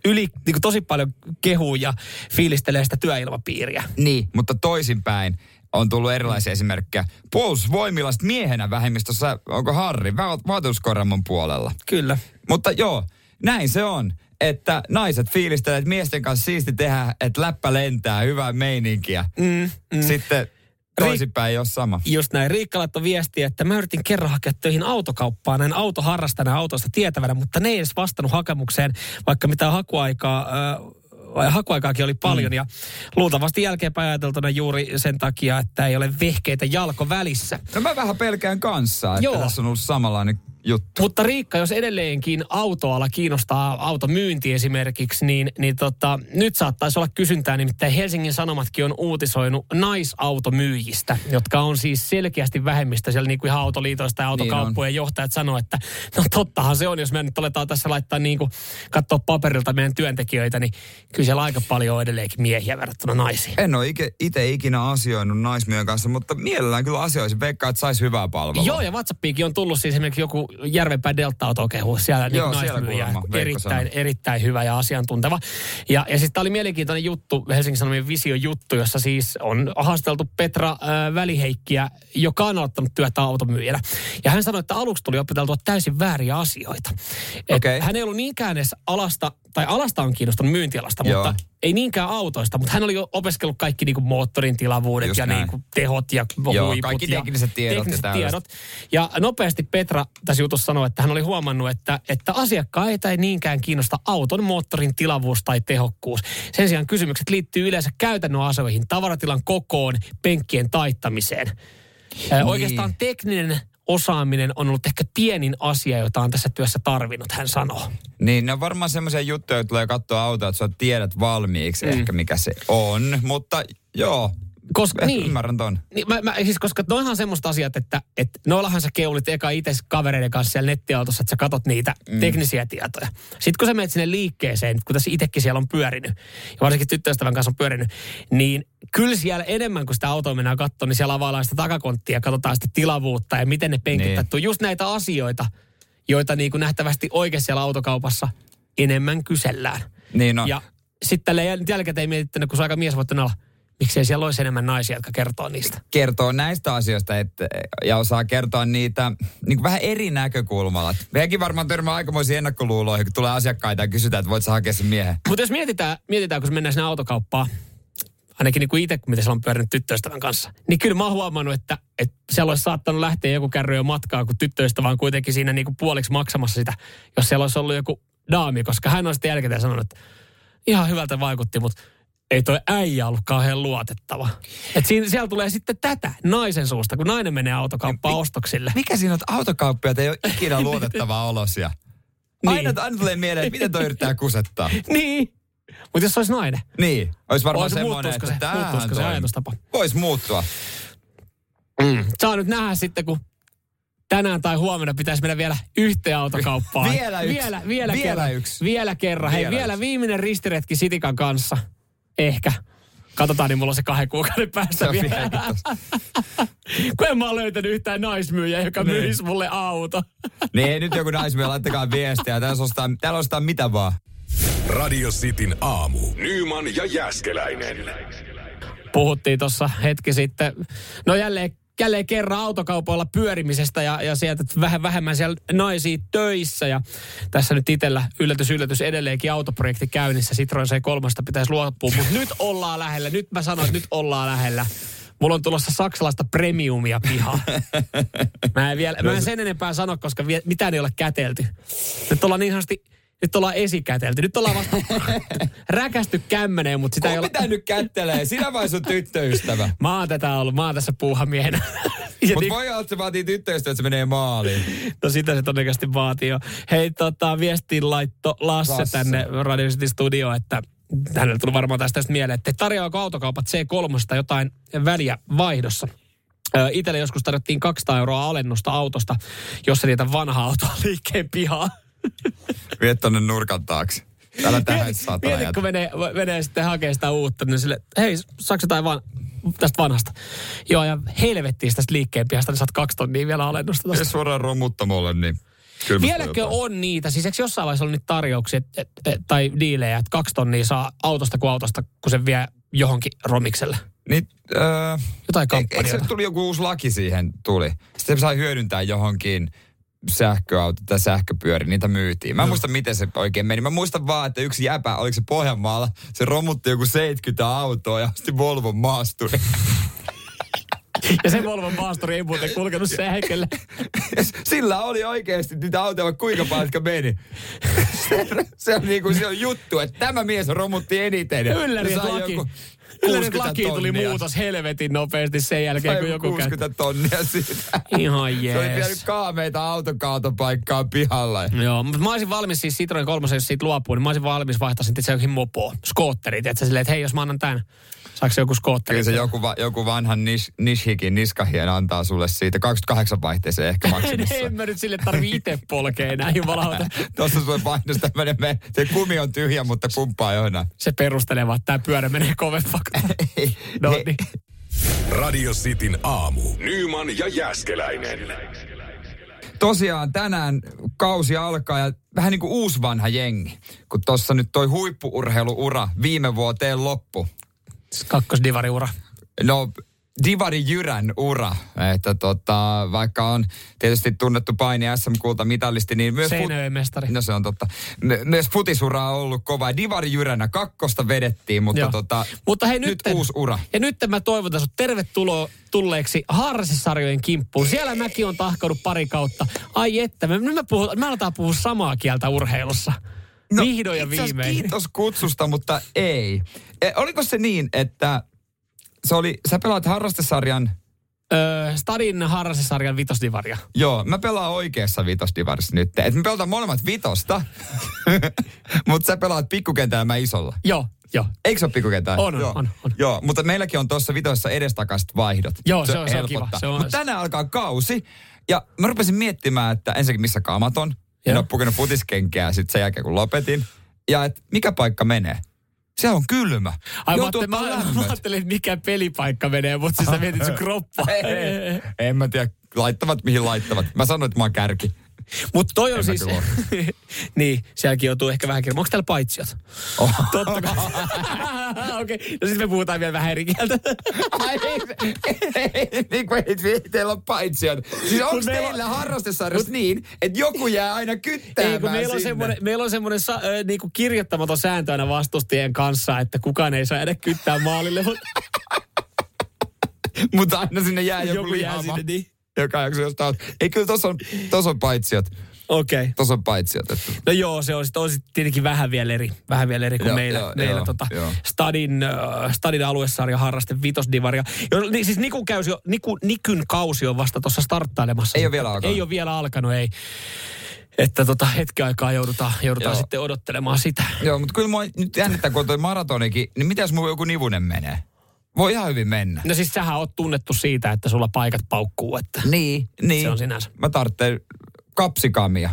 yli niin kuin tosi paljon kehuu ja fiilistelee sitä työilmapiiriä. Niin, mutta toisinpäin on tullut erilaisia esimerkkejä. Puolustusvoimilla miehenä vähemmistössä, onko Harri, va- vaatimuskorjaamon puolella. Kyllä. Mutta joo, näin se on. Että naiset fiilistelee, että miesten kanssa siisti tehdä, että läppä lentää, hyvää meininkiä. Mm, mm. Sitten toisinpäin ei ole sama. Just näin. Riikka laittoi viestiä, että mä yritin kerran hakea töihin autokauppaan näin autoharrastajana autosta tietävänä, mutta ne ei edes vastannut hakemukseen, vaikka mitä hakuaikaa... Äh, hakuaikaakin oli paljon mm. ja luultavasti jälkeenpäin ajateltuna juuri sen takia, että ei ole vehkeitä jalko välissä. No mä vähän pelkään kanssa, että Joo. tässä on ollut samanlainen juttu. Mutta Riikka, jos edelleenkin autoala kiinnostaa automyynti esimerkiksi, niin, niin tota, nyt saattaisi olla kysyntää. Nimittäin Helsingin Sanomatkin on uutisoinut naisautomyyjistä, jotka on siis selkeästi vähemmistä siellä niin kuin ihan autoliitoista ja autokauppojen johtajat sanoo, että no tottahan se on, jos me nyt aletaan tässä laittaa niin kuin katsoa paperilta meidän työntekijöitä, niin kyllä siellä aika paljon on edelleenkin miehiä verrattuna naisiin. En ole itse ikinä asioinut naismyön kanssa, mutta mielellään kyllä asioisin. Veikkaa, että saisi hyvää palvelua. Joo, ja WhatsAppiinkin on tullut siis esimerkiksi joku Järvenpää Delta-auto kehu. Siellä niin Joo, siellä naismyyjä. kuulemma, Erittäin, erittäin hyvä ja asiantunteva. Ja, ja sitten tämä oli mielenkiintoinen juttu, Helsingin Sanomien vision juttu, jossa siis on haasteltu Petra äh, Väliheikkiä, joka on aloittanut työtä automyyjänä. Ja hän sanoi, että aluksi tuli opeteltua täysin vääriä asioita. Et Okei. Hän ei ollut niinkään edes alasta, tai alasta on kiinnostunut myyntialasta, Joo. mutta ei niinkään autoista, mutta hän oli jo opiskellut kaikki niin kuin moottorin tilavuudet Just ja näin. niin kuin tehot ja Joo, huiput kaikki ja tekniset tiedot ja tekniset tällaiset. tiedot. Ja nopeasti Petra tässä jutussa sanoi, että hän oli huomannut, että, että asiakkaita ei niinkään kiinnosta auton moottorin tilavuus tai tehokkuus. Sen sijaan kysymykset liittyy yleensä käytännön asioihin, tavaratilan kokoon, penkkien taittamiseen. Niin. Oikeastaan tekninen osaaminen on ollut ehkä pienin asia, jota on tässä työssä tarvinnut, hän sanoo. Niin, ne on varmaan semmoisia juttuja, että tulee katsoa autoa, että sä tiedät valmiiksi mm. ehkä mikä se on. Mutta joo, Koska, niin. ymmärrän ton. Niin, mä, mä, siis koska noihan semmoista asiat, että, että noillahan sä keulit eka itse kavereiden kanssa siellä nettiautossa, että sä katot niitä mm. teknisiä tietoja. Sitten kun sä menet sinne liikkeeseen, kun tässä itsekin siellä on pyörinyt, ja varsinkin tyttöystävän kanssa on pyörinyt, niin kyllä siellä enemmän kuin sitä autoa mennään katsomaan, niin siellä availlaan sitä takakonttia ja katsotaan sitä tilavuutta ja miten ne penkit Niin. Just näitä asioita, joita niin kuin nähtävästi oikein siellä autokaupassa enemmän kysellään. Niin on. Ja sitten jälkikäteen mietittänyt, kun se aika miesvoittoinen ala, miksei siellä olisi enemmän naisia, jotka kertoo niistä. kertoo näistä asioista että, ja osaa kertoa niitä niin kuin vähän eri näkökulmalla. Meidänkin varmaan törmää aikamoisiin ennakkoluuloihin, kun tulee asiakkaita ja kysytään, että voit sä hakea sen miehen. Mutta jos mietitään, mietitään, kun mennään sinne autokauppaan, ainakin niin kuin itse, mitä siellä on pyörinyt tyttöystävän kanssa, niin kyllä mä oon huomannut, että, että siellä olisi saattanut lähteä joku kärry jo matkaa, kun tyttöystävä on kuitenkin siinä niin kuin puoliksi maksamassa sitä, jos siellä olisi ollut joku daami, koska hän on sitten jälkikäteen sanonut, että ihan hyvältä vaikutti, mutta ei toi äijä ollut kauhean luotettava. Et siinä, siellä tulee sitten tätä naisen suusta, kun nainen menee autokauppaan ostoksille. Mikä siinä on, että ei ole ikinä luotettavaa olosia? Aina, Niin. aina tulee mieleen, että miten toi yrittää kusettaa. Niin. Mutta jos se olisi nainen, Niin, olisi varmaan Olisi, semmoinen, että se, tämähän se ajatustapa? Voisi muuttua. Mm. Saa nyt nähdä sitten, kun tänään tai huomenna pitäisi mennä vielä yhteen autokauppaan. Vielä yksi. Vielä, vielä, Vielä kerran. yksi. Vielä kerran. Hei, Vielä vielä viimeinen ristiretki Sitikan kanssa. Ehkä. Katsotaan, niin mulla on se kahden kuukauden päästä Se vielä. tossa. Kun en mä ole löytänyt yhtään naismyyjää, joka Niin. myisi mulle auto. Niin, nyt joku naismies, laittakaa viestiä. Täällä ostaa, täällä ostaa mitä vaan. Radio Cityn aamu. Nyman ja Jäskeläinen. Puhuttiin tuossa hetki sitten. No jälleen jälleen kerran autokaupoilla pyörimisestä ja, ja sieltä vähän vähemmän siellä naisia töissä. Ja tässä nyt itsellä yllätys, yllätys edelleenkin autoprojekti käynnissä. Citroen C3 pitäisi luopua, mutta nyt ollaan lähellä. Nyt mä sanoin, että nyt ollaan lähellä. Mulla on tulossa saksalaista premiumia pihaa. Mä en, vielä, mä en sen enempää sano, koska vie, mitään ei ole kätelty. Nyt ollaan niin sanotusti, nyt ollaan esikätelty. Nyt ollaan vasta räkästy kämmeneen, mutta sitä ei Kun ole... pitää nyt kättelee? Sinä vai sun tyttöystävä? Mä oon tätä ollut, mä oon tässä puuhamiehenä. Mutta niin, voi olla, että se vaatii tyttöystävä, että se menee maaliin. no sitä se todennäköisesti vaatii jo. Hei, tota, viestiin laitto Lasse, Lasse. tänne Radio City Studio, että hänelle tuli varmaan tästä tästä mieleen, että tarjoaako autokaupat C3 jotain väliä vaihdossa. Itelle joskus tarjottiin 200 euroa alennusta autosta, jos se niitä vanhaa autoa liikkeen pihaa. Vie tonne nurkan taakse. Älä tähän saatana Mieti, kun menee, menee sitten hakemaan sitä uutta, niin sille, hei, saako jotain van, tästä vanhasta? Joo, ja helvettiin tästä liikkeen pihasta, niin saat kaksi tonnia vielä alennusta tosta. Suoraan romuttamolle, niin kyllä Vieläkö on niitä? Siis eikö jossain vaiheessa ollut niitä tarjouksia et, et, et, tai diilejä, että kaksi tonnia saa autosta kuin autosta, kun se vie johonkin romikselle? Niin, öö, Jotain eikö se tuli joku uusi laki siihen tuli? Sitten se sai hyödyntää johonkin sähköauto tai sähköpyöri, niitä myytiin. Mä en muista, miten se oikein meni. Mä muistan vaan, että yksi jäpä, oliko se Pohjanmaalla, se romutti joku 70 autoa ja asti Volvon maasturi. Ja se Volvon maasturi ei muuten kulkenut sähkölle. Sillä oli oikeasti niitä autoja vaikka kuinka paljon, jotka meni. Se, se on niinku se on juttu, että tämä mies romutti eniten. Ja Ylläri, se että sai laki, joku että 60 lakiin tuli tonnia. muutos helvetin nopeasti sen jälkeen, Sai kun joku joku käy. 60 tonnia siitä. Ihan Se oli jees. vienyt kaameita autokaatopaikkaa pihalla. Joo, mutta mä olisin valmis siis Citroen 3, jos siitä luopuu, niin mä olisin valmis vaihtaa sitten se johonkin mopoon, skootterit. Että silleen, että hei, jos mä annan tämän, saako joku skootteri? Kyllä se joku, va, joku vanhan nish, Nishikin niskahien antaa sulle siitä. 28 vaihteeseen ehkä maksimissaan. en mä nyt sille tarvii itse polkea enää, jumalauta. Tuossa sulle painos tämmönen, me, se kumi on tyhjä, mutta jo enää. Se perustelee vaan, että tämä pyörä menee kovempaa. No niin. Radio Cityn aamu. Nyman ja Jäskeläinen. Tosiaan tänään kausi alkaa ja vähän niin kuin uusi vanha jengi. Kun tuossa nyt toi huippuurheiluura viime vuoteen loppu. Kakkosdivariura. No, Divari Jyrän ura, että tota, vaikka on tietysti tunnettu paini SM-kulta mitalisti, niin myös... Seinäjoen mestari. No se on totta. My- myös futisura on ollut kova. Divari Jyränä kakkosta vedettiin, mutta Joo. tota, Mutta hei nyt nyt, uusi ura. Ja nyt mä toivotan sut tervetuloa tulleeksi Haarasisarjojen kimppuun. Siellä mäkin on tahkaudut pari kautta. Ai että, me, nyt mä, puhun, mä aletaan puhua samaa kieltä urheilussa. No, Vihdoin ja viimein. Kiitos kutsusta, mutta ei. E, oliko se niin, että se oli, sä pelaat harrastesarjan, Öö, Stadin Haarasisarjan vitosdivaria. joo, mä pelaan oikeassa vitosdivarissa nyt. Et me pelataan molemmat vitosta, mutta sä pelaat pikkukentällä mä isolla. Joo, joo. Eikö se ole pikkukentällä? On, on, Joo. on, on. Joo, mutta meilläkin on tuossa vitossa edestakaiset vaihdot. Joo, se on- se on kiva, se on- Mutta tänään alkaa kausi, ja mä rupesin miettimään, että ensinnäkin missä kaamat on. Joo. En ole pukenut futiskenkeä sitten sen jälkeen, kun lopetin. Ja et mikä paikka menee? Se on kylmä. Ai mä ajattelin, mä, mä ajattelin, että mikä pelipaikka menee, mutta siis sä mietit sun kroppa. Ei, en mä tiedä, laittavat mihin laittavat. Mä sanoin, että mä oon kärki. Mutta toi on En siis... niin, sielläkin joutuu ehkä vähän kirjoittamaan. Onko täällä paitsiot? Oh. Totta kai. Okei, okay. no sitten me puhutaan vielä vähän eri kieltä. Ai, ei, ei, niin kuin ei, ei teillä ole paitsia. Siis onko Mut meillä on- teillä harrastesarjassa niin, että joku jää aina kyttäämään Ei, kun meillä on sinne? semmoinen, meillä on semmoinen sa, äh, niinku kirjoittamaton sääntö aina vastustajien kanssa, että kukaan ei saa jäädä kyttää maalille, mutta aina sinne jää joku, joku jää sinne. Niin. Joka jakso jostain. Ei kyllä tossa on, tossa on paitsiot. Okei. Okay. Tossa on paitsiot. Että. No joo, se on sitten sit tietenkin vähän vielä eri, vähän vielä eri kuin Joo, meillä, joo, meillä joo, tota, joo. Stadin, äh, Stadin aluesarja harraste vitosdivaria. Jo, niin, siis Nikun, käysi, jo- Niku, Nikyn kausi on vasta tuossa starttailemassa. Ei ole vielä alkanut. Ei ole vielä alkanut, ei. Että tota, hetken aikaa joudutaan, joudutaan Joo. sitten odottelemaan sitä. Joo, mutta kyllä mua nyt jännittää, kun on toi maratonikin, niin mitä jos mulla joku nivunen menee? Voi ihan hyvin mennä. No siis sähän oot tunnettu siitä, että sulla paikat paukkuu, että Niin, niin. Se on sinänsä. Mä tarvitsen kapsikamia.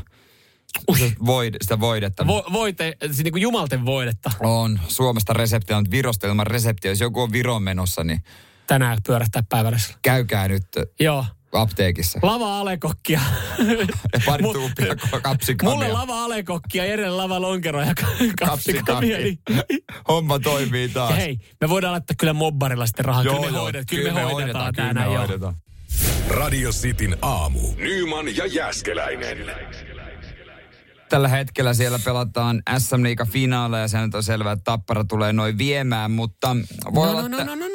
Sitä, void, sitä voidetta. vo, voite, siis niin kuin jumalten voidetta on Suomesta reseptiä, mutta Virosta ilman reseptiä. Jos joku on Viroon menossa, niin tänään pyörähtää päivässä. käykää nyt Joo. Apteekissa. Lava alekokkia. Ja pari Mut- tuuppia kapsikamia. Mulle lava alekokkia, Jere lava lonkero ja kapsikamia. Niin. Homma toimii taas. Ja hei, me voidaan laittaa kyllä mobbarilla sitten rahaa. Joo, kyllä me, joo, hoidet, kyllä me hoidetaan kyllä tänään. me joo. hoidetaan. Radio Cityn aamu. Nyman ja Jäskeläinen. Tällä hetkellä siellä pelataan SM Liiga finaaleja. Se nyt on selvää, että Tappara tulee noin viemään, mutta voi No, olla, no, no, no, no,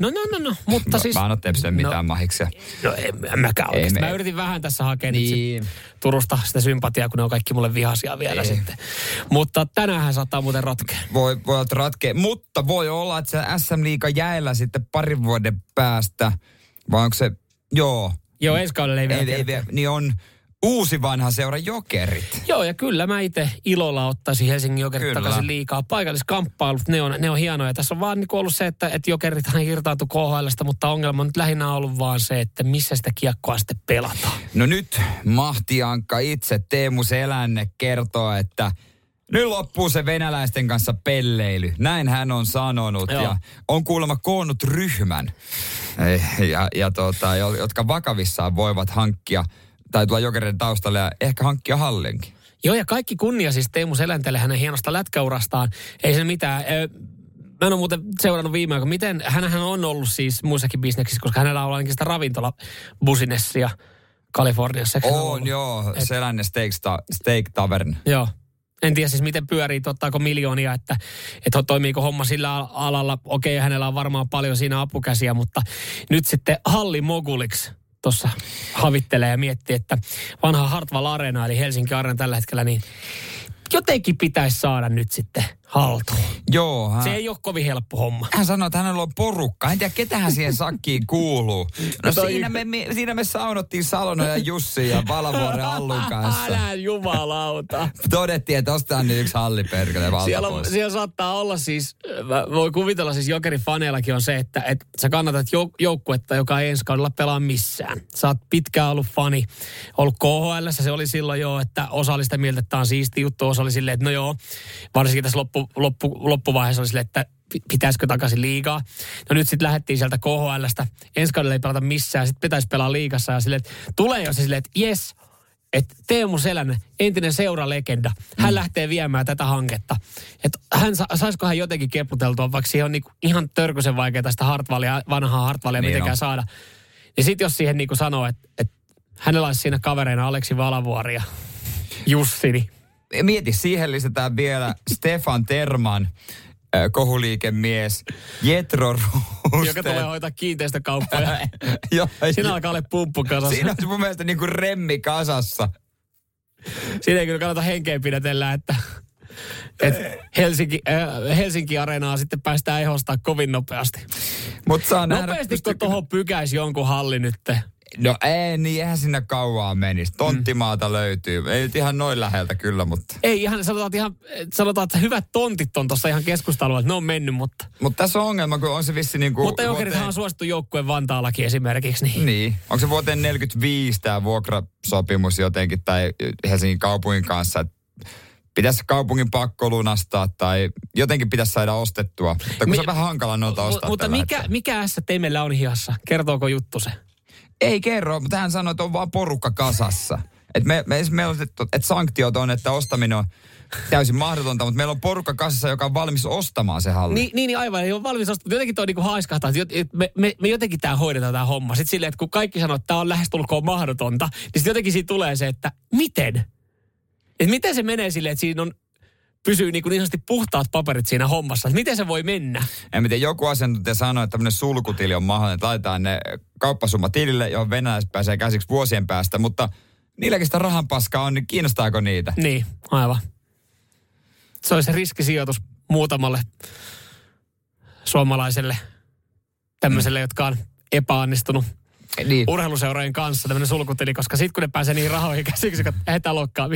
no, no, no, no, no, no, no, mutta No, siis... Mä en ole Tepsille mitään no, mahiksia. No en, en mäkään Ei me- Mä yritin vähän tässä hakea Niin. niin. sit Turusta sitä sympatiaa, kun ne on kaikki mulle vihaisia vielä Ei. sitten. Mutta tänään saattaa muuten ratkea. Voi, voi olla, että ratkee. Mutta voi olla, että se SM Liiga jäällä sitten parin vuoden päästä. Vai onko se... Joo. Joo, ensi kaudella ei vielä Ei, ei, vielä- niin on uusi vanha seura Jokerit. Joo, ja kyllä mä itse ilolla ottaisin Helsingin Jokerit Kyllä. takaisin liikaa. Paikalliskamppailut, ne on, ne on hienoja. Tässä on vaan niin ollut se, että, että Jokerithan irtaantui KHLstä, mutta ongelma on nyt lähinnä ollut vaan se, että missä sitä kiekkoa sitten pelataan. No nyt Mahtiankka itse, Teemu Selänne, kertoo, että nyt loppuu se venäläisten kanssa pelleily. Näin hän on sanonut Joo. ja on kuulemma koonnut ryhmän, Eh, ja, ja tota, jo- jotka vakavissaan voivat hankkia tai tulla jokereiden taustalle ja ehkä hankkia hallinkin. Joo, ja kaikki kunnia siis Teemu Seläntelle hänen hienosta lätkäurastaan. Ei se mitään. Mä en ole muuten seurannut viime aikoina. Miten, hänhän on ollut siis muissakin bisneksissä, koska hänellä on ainakin sitä ravintolabusinessia Kaliforniassa. On joo, Selänne Steak, sta, steak Tavern. Joo. En tiedä siis miten pyörii, ottaako miljoonia, että, että toimiiko homma sillä al- alalla. Okei, hänellä on varmaan paljon siinä apukäsiä, mutta nyt sitten Halli Moguliksi tuossa havittelee ja miettii, että vanha Hartwall Arena, eli Helsinki Arena tällä hetkellä, niin jotenkin pitäisi saada nyt sitten haltuun. Joo, hän, Se ei ole kovin helppo homma. hän sanoi, että hänellä on porukka. En tiedä, ketähän siihen sakkiin kuuluu. No toi- siinä me, me, siinä me saunottiin Salono ja Jussi ja Palavuoren Allun kanssa. Älä jumalauta. Todettiin, että ostaa nyt yksi halli perkele valta Siellä, on, siellä saattaa olla siis, voi kuvitella siis Jokerin faneillakin on se, että, että sä kannatat jouk- joukkuetta, joka ei ensi kaudella pelaa missään. Sä oot pitkään ollut fani, ollut KHL, se oli silloin jo, että osa oli sitä mieltä, että tämä on siisti juttu, osa oli silleen, että no joo, varsinkin tässä loppu, loppu, loppuvaiheessa oli silleen, että pi- pitäisikö takaisin liigaa. No nyt sitten lähdettiin sieltä KHLstä, ensi kaudella ei pelata missään, sitten pitäisi pelaa liigassa ja silleen, että tulee jo se silleen, että jes, että Teemu Selänne, entinen seuralegenda, hän lähtee viemään tätä hanketta. Että hän, sa- saisiko hän jotenkin kepluteltua, vaikka siihen on niinku ihan törkysen vaikeaa sitä Hartwallia, vanhaa Hartwallia Niin mitenkään on. saada. Niin sitten jos siihen niinku sanoo, että, että hänellä olisi siinä kavereina Aleksi Valavuori ja Jussi, niin Mieti, siihen lisätään vielä Stefan Terman, kohuliikemies, Jetro Ruste. joka tulee hoitaa kiinteistökauppoja. Joo, Siinä alkaa olla pumppu kasassa. Siinä on mun mielestä niinku remmi kasassa. Siinä ei kyllä kannata henkeä pidätellä, että, että Helsinki, äh, Helsinki Areenaa sitten päästään ehostaa kovin nopeasti. Mut saa nähdä, Nopeasti kun tuohon pykäisi jonkun halli nyt. No ei, niin eihän sinne kauaa menisi. Tonttimaata löytyy. Ei nyt ihan noin läheltä kyllä, mutta... Ei ihan, sanotaan, että ihan, sanotaan, että hyvät tontit on tuossa ihan että ne on mennyt, mutta, Mutta tässä on ongelma, kun on se vissi niinku... mutta Jokerithan on suosittu joukkueen Vantaallakin esimerkiksi. Niin. Niin. Onko se vuoteen 45 tämä vuokrasopimus jotenkin tai Helsingin kaupungin kanssa, että pitäisi kaupungin pakko lunastaa tai jotenkin pitäisi saada ostettua. Mutta kun Mi- se on vähän hankala noita ostaa mutta mikä, hetkellä. mikä S Temellä on hihassa? Kertooko juttu se? Ei kerro, mutta hän sanoi, että on vaan porukka kasassa. Et me, me, me on, että et sanktiot on, että ostaminen on täysin mahdotonta, mutta meillä on porukka kasassa, joka on valmis ostamaan se halli. Niin, niin, aivan, ei ole valmis ostaa. Mutta jotenkin toi niinku haiskahtaa, että et me, me, me, jotenkin tämä hoidetaan tämä homma. Sitten silleen, että kun kaikki sanoo, että tämä on lähestulkoon mahdotonta, niin sitten jotenkin siitä tulee se, että miten? Että miten se menee silleen, että siinä on pysyy niin, kuin niin puhtaat paperit siinä hommassa. Että miten se voi mennä? En tiedä, joku asiantuntija sanoi, että tämmöinen sulkutili on mahdollinen, että laitetaan ne kauppasumma tilille, johon venäläiset pääsee käsiksi vuosien päästä, mutta niilläkin sitä rahan paskaa on, niin kiinnostaako niitä? Niin, aivan. Se olisi riskisijoitus muutamalle suomalaiselle tämmöiselle, jotka on epäonnistunut Niin. urheiluseurojen kanssa tämmöinen sulkutili, koska sitten kun ne pääsee niihin rahoihin käsiksi, että ei tää lokkaa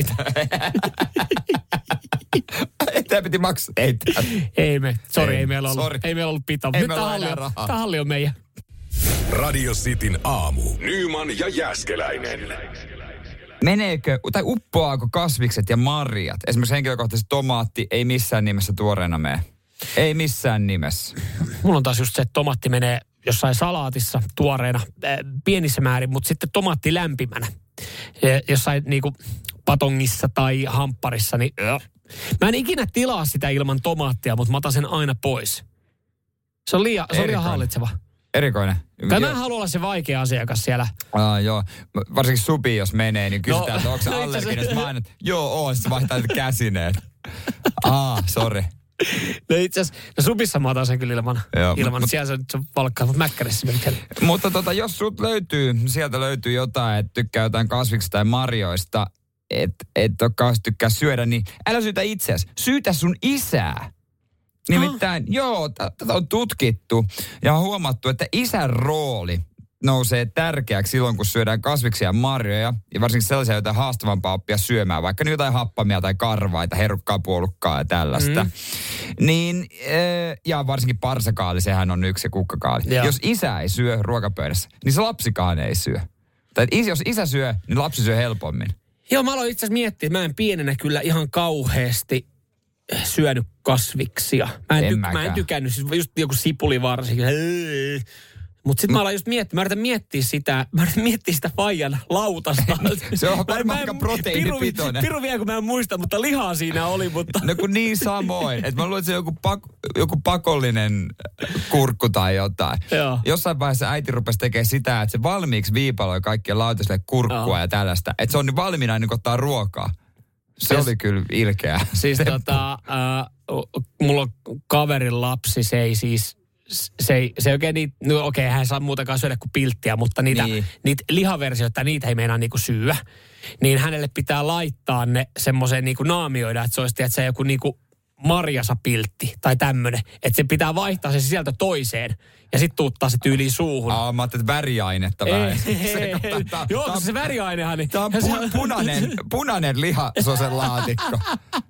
Tämä piti maksaa. Ei, tää- Ei me, sori, Ei, ei, meillä ollut, sorry. ei meillä ollut pitoa. Ei meillä halli, enää on, rahaa. tämä halli on meidän. Radio Cityn aamu. Nyman ja Jäskeläinen. Meneekö, tai uppoaako kasvikset ja marjat? Esimerkiksi henkilökohtaisesti tomaatti ei missään nimessä tuoreena mene. Ei missään nimessä. Mulla on taas just se, että tomaatti menee jossain salaatissa tuoreena äh, pienissä määrin, mutta sitten tomaatti lämpimänä. Jossain niinku patongissa tai hampparissa, niin. Mä en ikinä tilaa sitä ilman tomaattia, mutta mä otan sen aina pois. Se on liian, se on liian hallitseva. Erikoinen. Kai mä Joo. en halua olla se vaikea asiakas siellä. Aa, joo. Varsinkin supi, jos menee, niin kysytään, No, että onko se allerginen. Mä aina, että joo, on. Sitten vaihtaa käsineet. Aa, sorry. No itse asiassa, no supissa mä otan sen kyllä ilman. Joo, ilman mut- mut, siellä se, se valkkaa, mutta mäkkärissä. Mutta tota, jos sut löytyy, sieltä löytyy jotain, että tykkää jotain kasviksi tai marjoista, että et ole kauheasti tykkää syödä, niin älä syytä itseäsi. Syytä sun isää. Nimittäin, Ah. joo, tätä on tutkittu ja on huomattu, että isän rooli nousee tärkeäksi silloin, kun syödään kasviksia ja marjoja, ja varsinkin sellaisia, joita on haastavampaa oppia syömään, vaikka nyt jotain happamia tai karvaita, herukkaa, puolukkaa ja tällaista. Mm. Niin, äh, ja varsinkin parsakaali, sehän on yksi ja kukkakaali. Joo. Jos isä ei syö ruokapöydässä, niin se lapsikaan ei syö. Tai et jos isä syö, niin lapsi syö helpommin. Joo, mä aloin itse asiassa miettiä, että mä en pienenä kyllä ihan kauheasti syönyt kasviksia. Mä en, En tyk- mä en tykännyt, siis just joku sipuli varsinkin. Mutta sitten mä aloin just miettiä, mä yritän miettiä sitä, mä yritän miettiä sitä faijan lautasta. Se on varmaan aika proteiinipitoinen. Piru, piru vielä, kun mä en muista, mutta lihaa siinä oli, mutta... No kun niin samoin. Että mä luulen, että se on joku, pak- joku pakollinen kurkku tai jotain. Joo. Jossain vaiheessa äiti rupesi tekemään sitä, että se valmiiksi viipaloi kaikkien lautasille kurkkua Joo. ja tällaista. Että se on niin valmiina niin kuin ottaa ruokaa. Se Siis- oli kyllä ilkeä. Siis tota, äh, mulla on kaverin lapsi, se ei siis, se ei, se ei oikein niitä, no okei, hän ei saa muutenkaan syödä kuin pilttiä, mutta niitä, Niin. niitä lihaversioita, niitä ei meinaa niinku syödä. Niin hänelle pitää laittaa ne semmoiseen niinku naamioida, että se olisi, että se joku niinku marjasapiltti tai tämmöinen. Että se pitää vaihtaa se sisältö toiseen ja sitten tuuttaa se tyyliin suuhun. Aa, mä ajattelin, että väriainetta vähän. Se- Joo, tää on- se väriainehan, niin... Tämä on se pu- punainen, punainen lihasosen laatikko.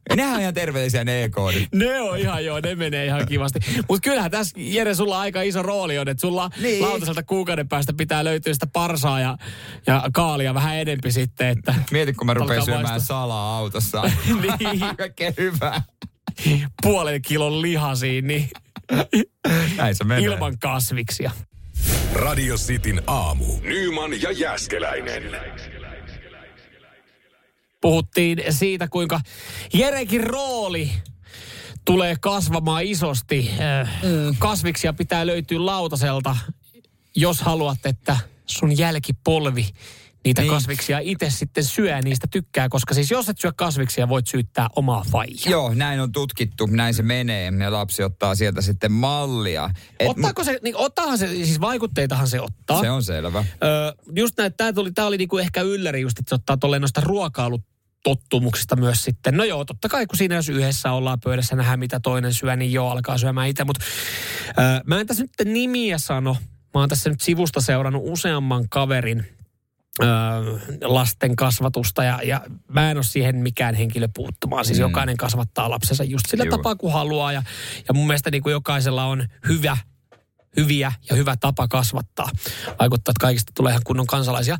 Ja nehän on ihan terveellisiä ne E-koodit. Ne on ihan joo, ne menee ihan kivasti. Mutta kyllähän tässä, Jere, sulla aika iso rooli on, että sulla Niin. lautaselta kuukauden päästä pitää löytyä sitä parsaa ja, ja kaalia vähän enempi sitten, että Mieti, kun mä rupean syömään salaa autossa. Niin. Kaikkea hyvää. Puolen kilon lihasiin, niin Näin se menee. ilman kasviksia. Radio Cityn aamu. Nyman ja Jäskeläinen. Puhuttiin siitä, kuinka Jerekin rooli tulee kasvamaan isosti. Mm. Kasviksia pitää löytyä lautaselta, jos haluat, että sun jälkipolvi niitä Niin. kasviksia itse sitten syö ja niistä tykkää. Koska siis jos et syö kasviksia, voit syyttää omaa faijaa. Joo, näin on tutkittu, näin se menee ja lapsi ottaa sieltä sitten mallia. Et Ottaako se, niin ottaahan se, siis vaikutteitahan se ottaa. Se on selvä. Öö, just näin, tämä oli, tää oli niinku ehkä ylläri just, että se ottaa tolleen noista ruokailutottumuksista myös sitten. No joo, totta kai kun siinä jos yhdessä ollaan pöydässä, nähdään mitä toinen syö, niin joo, alkaa syömään itse. Mutta öö, mä en tässä nyt nimiä sano. Mä oon tässä nyt sivusta seurannut useamman kaverin lasten kasvatusta ja, ja mä en ole siihen mikään henkilö puuttumaan. Siis Mm. jokainen kasvattaa lapsensa just sillä Juu. tapaa, kun haluaa. Ja, ja mun mielestä niin kuin jokaisella on hyvä hyviä ja hyvä tapa kasvattaa. Vaikuttaa, että kaikista tulee ihan kunnon kansalaisia.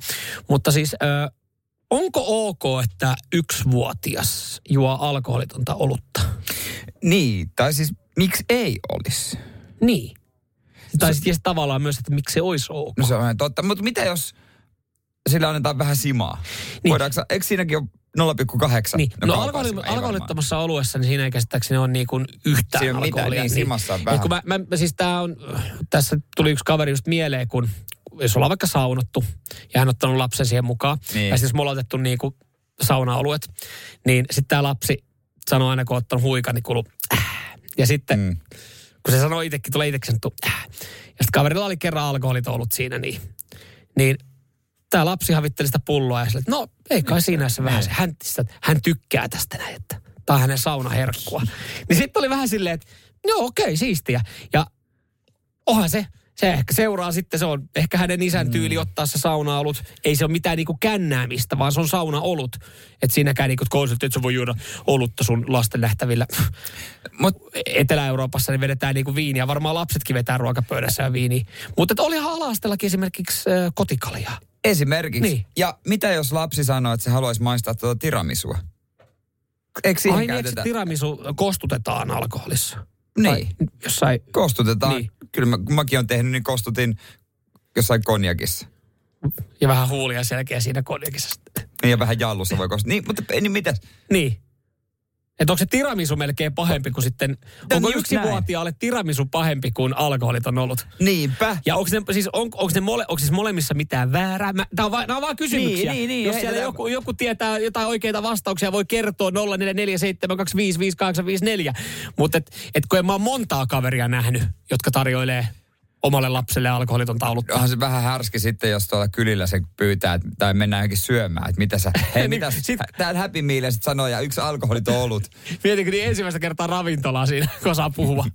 Mutta siis, ö, onko ok, että yksivuotias juo alkoholitonta olutta? Niin, tai siis miksi ei olisi? Niin. Tai sitten tavallaan myös, että miksi se olisi ok. No se on totta, mutta mitä jos sillä annetaan vähän simaa? Niin. Niin. Voidaanko, eikö siinäkin ole 0,8? Niin. No, kaupassa? alkoholi, alkoholittomassa oluessa, niin siinä ei käsittääkseni ole niin kuin yhtään Siinä ei ole mitään, alkoholia. niin, simassa on vähän. Ja kun mä, mä, mä, siis tää on, tässä tuli yksi kaveri just mieleen, kun jos ollaan vaikka saunottu ja hän on ottanut lapsen siihen mukaan. Niin. Ja siis me ollaan otettu niin kuin saunaoluet, niin sitten tämä lapsi sanoo aina, kun on ottanut huikan, niin kuuluu äh. Ja sitten, mm. kun se sanoo itsekin, tulee itsekin sanottu äh. Ja sitten kaverilla oli kerran alkoholit ollut siinä, niin, niin tämä lapsi havitteli sitä pulloa ja sille, että no ei kai siinä se vähän se. Hän, sitä, hän tykkää tästä näin, että tämä on hänen saunaherkkua. niin sitten oli vähän silleen, että joo okei, siistiä. Ja onhan se, Se ehkä seuraa sitten, se on ehkä hänen isän tyyli ottaa se sauna-olut. Ei se ole mitään niinku kännäämistä, vaan se on sauna-olut. Että siinäkään niinku konsult, että se voi juoda olutta sun lasten nähtävillä. Mut Etelä-Euroopassa niin vedetään niinku viiniä. Varmaan lapsetkin vetää ruokapöydässä ja viiniä. Mutta olihan ala esimerkiksi äh, kotikaljaa. esimerkiksi. Niin. Ja mitä jos lapsi sanoo, että se haluaisi maistaa tuota tiramisua? Eikö siihen Ai niin, eikö tiramisu kostutetaan alkoholissa? Niin. Tai jossain, Kostutetaan. Niin. Kyllä mä, kun mäkin olen tehnyt, niin kostutin jossain konjakissa. ja vähän huulia selkeä siinä konjakissa. Niin, Ja vähän jallussa voi kostuttaa. Niin, mutta niin mitäs? Niin. Että onko se tiramisu melkein pahempi kuin sitten, onko just yksivuotiaalle tiramisu pahempi kuin alkoholit on ollut? Niinpä. Ja onko, ne, siis, on, onko, ne mole, onko siis molemmissa mitään väärää? Mä, tää on vaan, nämä on vaan kysymyksiä. Niin, niin, niin, Jos siellä joku, joku tietää jotain oikeita vastauksia, voi kertoa 0447255854. Mutta et, et kun en mä oon montaa kaveria nähnyt, jotka tarjoilee omalle lapselle alkoholiton taulutta. Onhan se vähän härski sitten, jos tuolla kylillä se pyytää, että- tai mennään johonkin syömään, että mitä sä, hei mitä Niin, sit- tää Happy Meal sit sanoo ja yksi alkoholiton olut. Mietinkö niin ensimmäistä kertaa ravintolaa siinä, kun osaa puhua.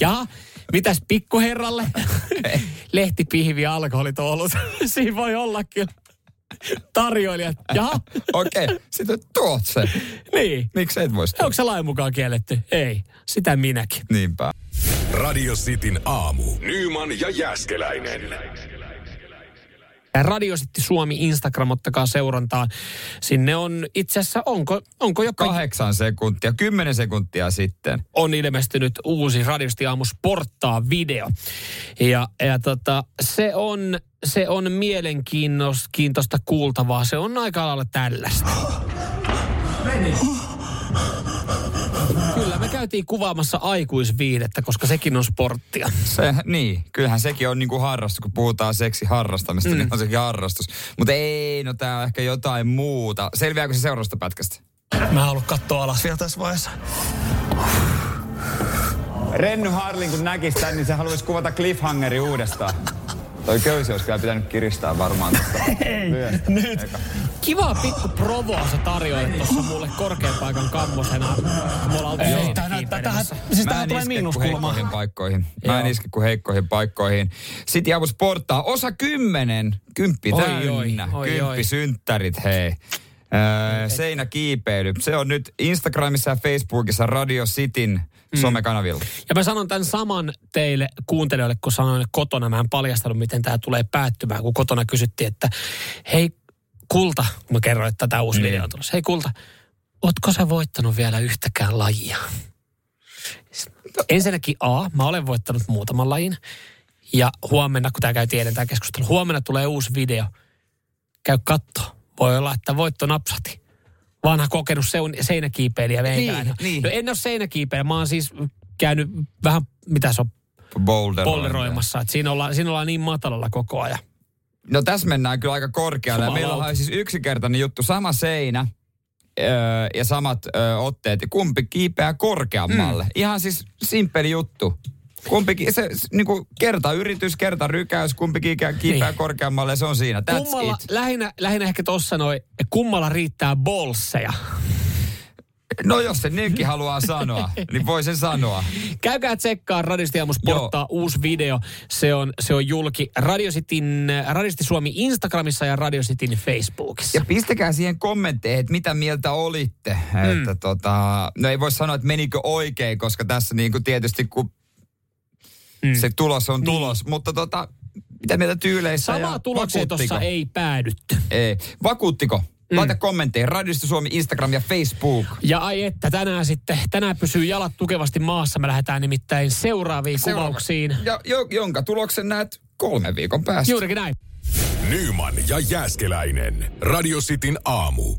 Ja mitäs pikkuherralle? Lehtipihvi alkoholiton ollut. Siinä voi olla kyllä tarjoilijat. Ja Okei, okay. sitten tuot se. niin. Miksi et voisi Onko se lain mukaan kielletty? Ei. Sitä minäkin. Niinpä. Radio Cityn aamu. Nyman ja Jäskeläinen. Radio City Suomi Instagram, ottakaa seurantaan. Sinne on itse asiassa, onko, onko jopa Kahdeksan sekuntia, kymmenen sekuntia sitten. on ilmestynyt uusi Radio City Aamu Sporttaa video. Ja, ja tota, se on, se on mielenkiintoista kuultavaa. Se on aika lailla tällaista. Kyllä, me käytiin kuvaamassa aikuisviidettä, koska sekin on sporttia. Se, niin, kyllähän sekin on niinku harrastus, kun puhutaan seksi harrastamista, mm. niin on sekin harrastus. Mutta ei, no tää on ehkä jotain muuta. Selviääkö se seuraavasta pätkästä? Mä en halua katsoa alas vielä tässä vaiheessa. Renny Harlin kun näkisi tän, niin se haluaisi kuvata cliffhangeri uudestaan. Toi köysi olisi kyllä pitänyt kiristää varmaan tästä. Lyöstä. Nyt. Kiva pikku provoa sä tarjoilet tuossa mulle korkean paikan kammosena. Me ollaan oltu seinäkiipeilemässä. siis Mä tähän tulee miinuskulma. heikkoihin paikkoihin. Mä en iske kuin heikkoihin paikkoihin. Sitten Javu Sporttaa. Osa kymmenen. Kymppi Oi, täynnä. oi, oi, Kymppi oi. synttärit, hei. Öö, seinäkiipeily. Se on nyt Instagramissa ja Facebookissa Radio Cityn Mm. somekanavilla. Ja mä sanon tämän saman teille kuuntelijoille, kun sanoin kotona. Mä en paljastanut, miten tämä tulee päättymään, kun kotona kysyttiin, että hei Kulta, kun mä kerroin, että tämä uusi Niin. video on tulossa. Hei Kulta, ootko sä voittanut vielä yhtäkään lajia? Ensinnäkin A, mä olen voittanut muutaman lajin. Ja huomenna, kun tämä käy tiedän tämä keskustelu, huomenna tulee uusi video. Käy katto. Voi olla, että voitto napsahti. Vanha kokenut seun- seinäkiipeilijä meikäläinen. niin. No en ole seinäkiipeilijä, mä oon siis käynyt vähän, mitä se on, Boulder. polleroimassa. Että siinä, ollaan, siinä ollaan niin matalalla koko ajan. No tässä mennään kyllä aika korkealle. Ja Meillä on siis yksinkertainen juttu. Sama seinä öö, ja samat öö, otteet. Kumpi kiipeää korkeammalle. Mm. Ihan siis simppeli juttu. Kumpikin, se, se niin kuin kerta yritys, kerta rykäys, kumpi kiipeää, Niin. korkeammalle, se on siinä. That's Kummalla, it. lähinnä, lähinnä ehkä tuossa noin, kummalla riittää bolseja. No jos se niinkin haluaa sanoa, niin voi sen sanoa. Käykää tsekkaa Radistiamus Sporttaa uusi video. Se on, se on julki Radiositin, Radisti Suomi Instagramissa ja Radiositin Facebookissa. Ja pistäkää siihen kommentteihin, että mitä mieltä olitte. Mm. Että tota, no ei voi sanoa, että menikö oikein, koska tässä niin kuin tietysti kun mm. se tulos on tulos. Mutta tota, mitä mieltä tyyleissä Samaa ja tulokseen tuossa ei päädytty. ei. Vakuuttiko? Mm. Laita kommentteja. Radiosta Suomi, Instagram ja Facebook. Ja ai että, tänään sitten, tänään pysyy jalat tukevasti maassa. Me lähdetään nimittäin seuraaviin Seuraava. kuvauksiin. Ja, jo, jonka tuloksen näet kolmen viikon päästä. Juurikin näin. Nyman ja Jäskeläinen. Radio Cityn aamu.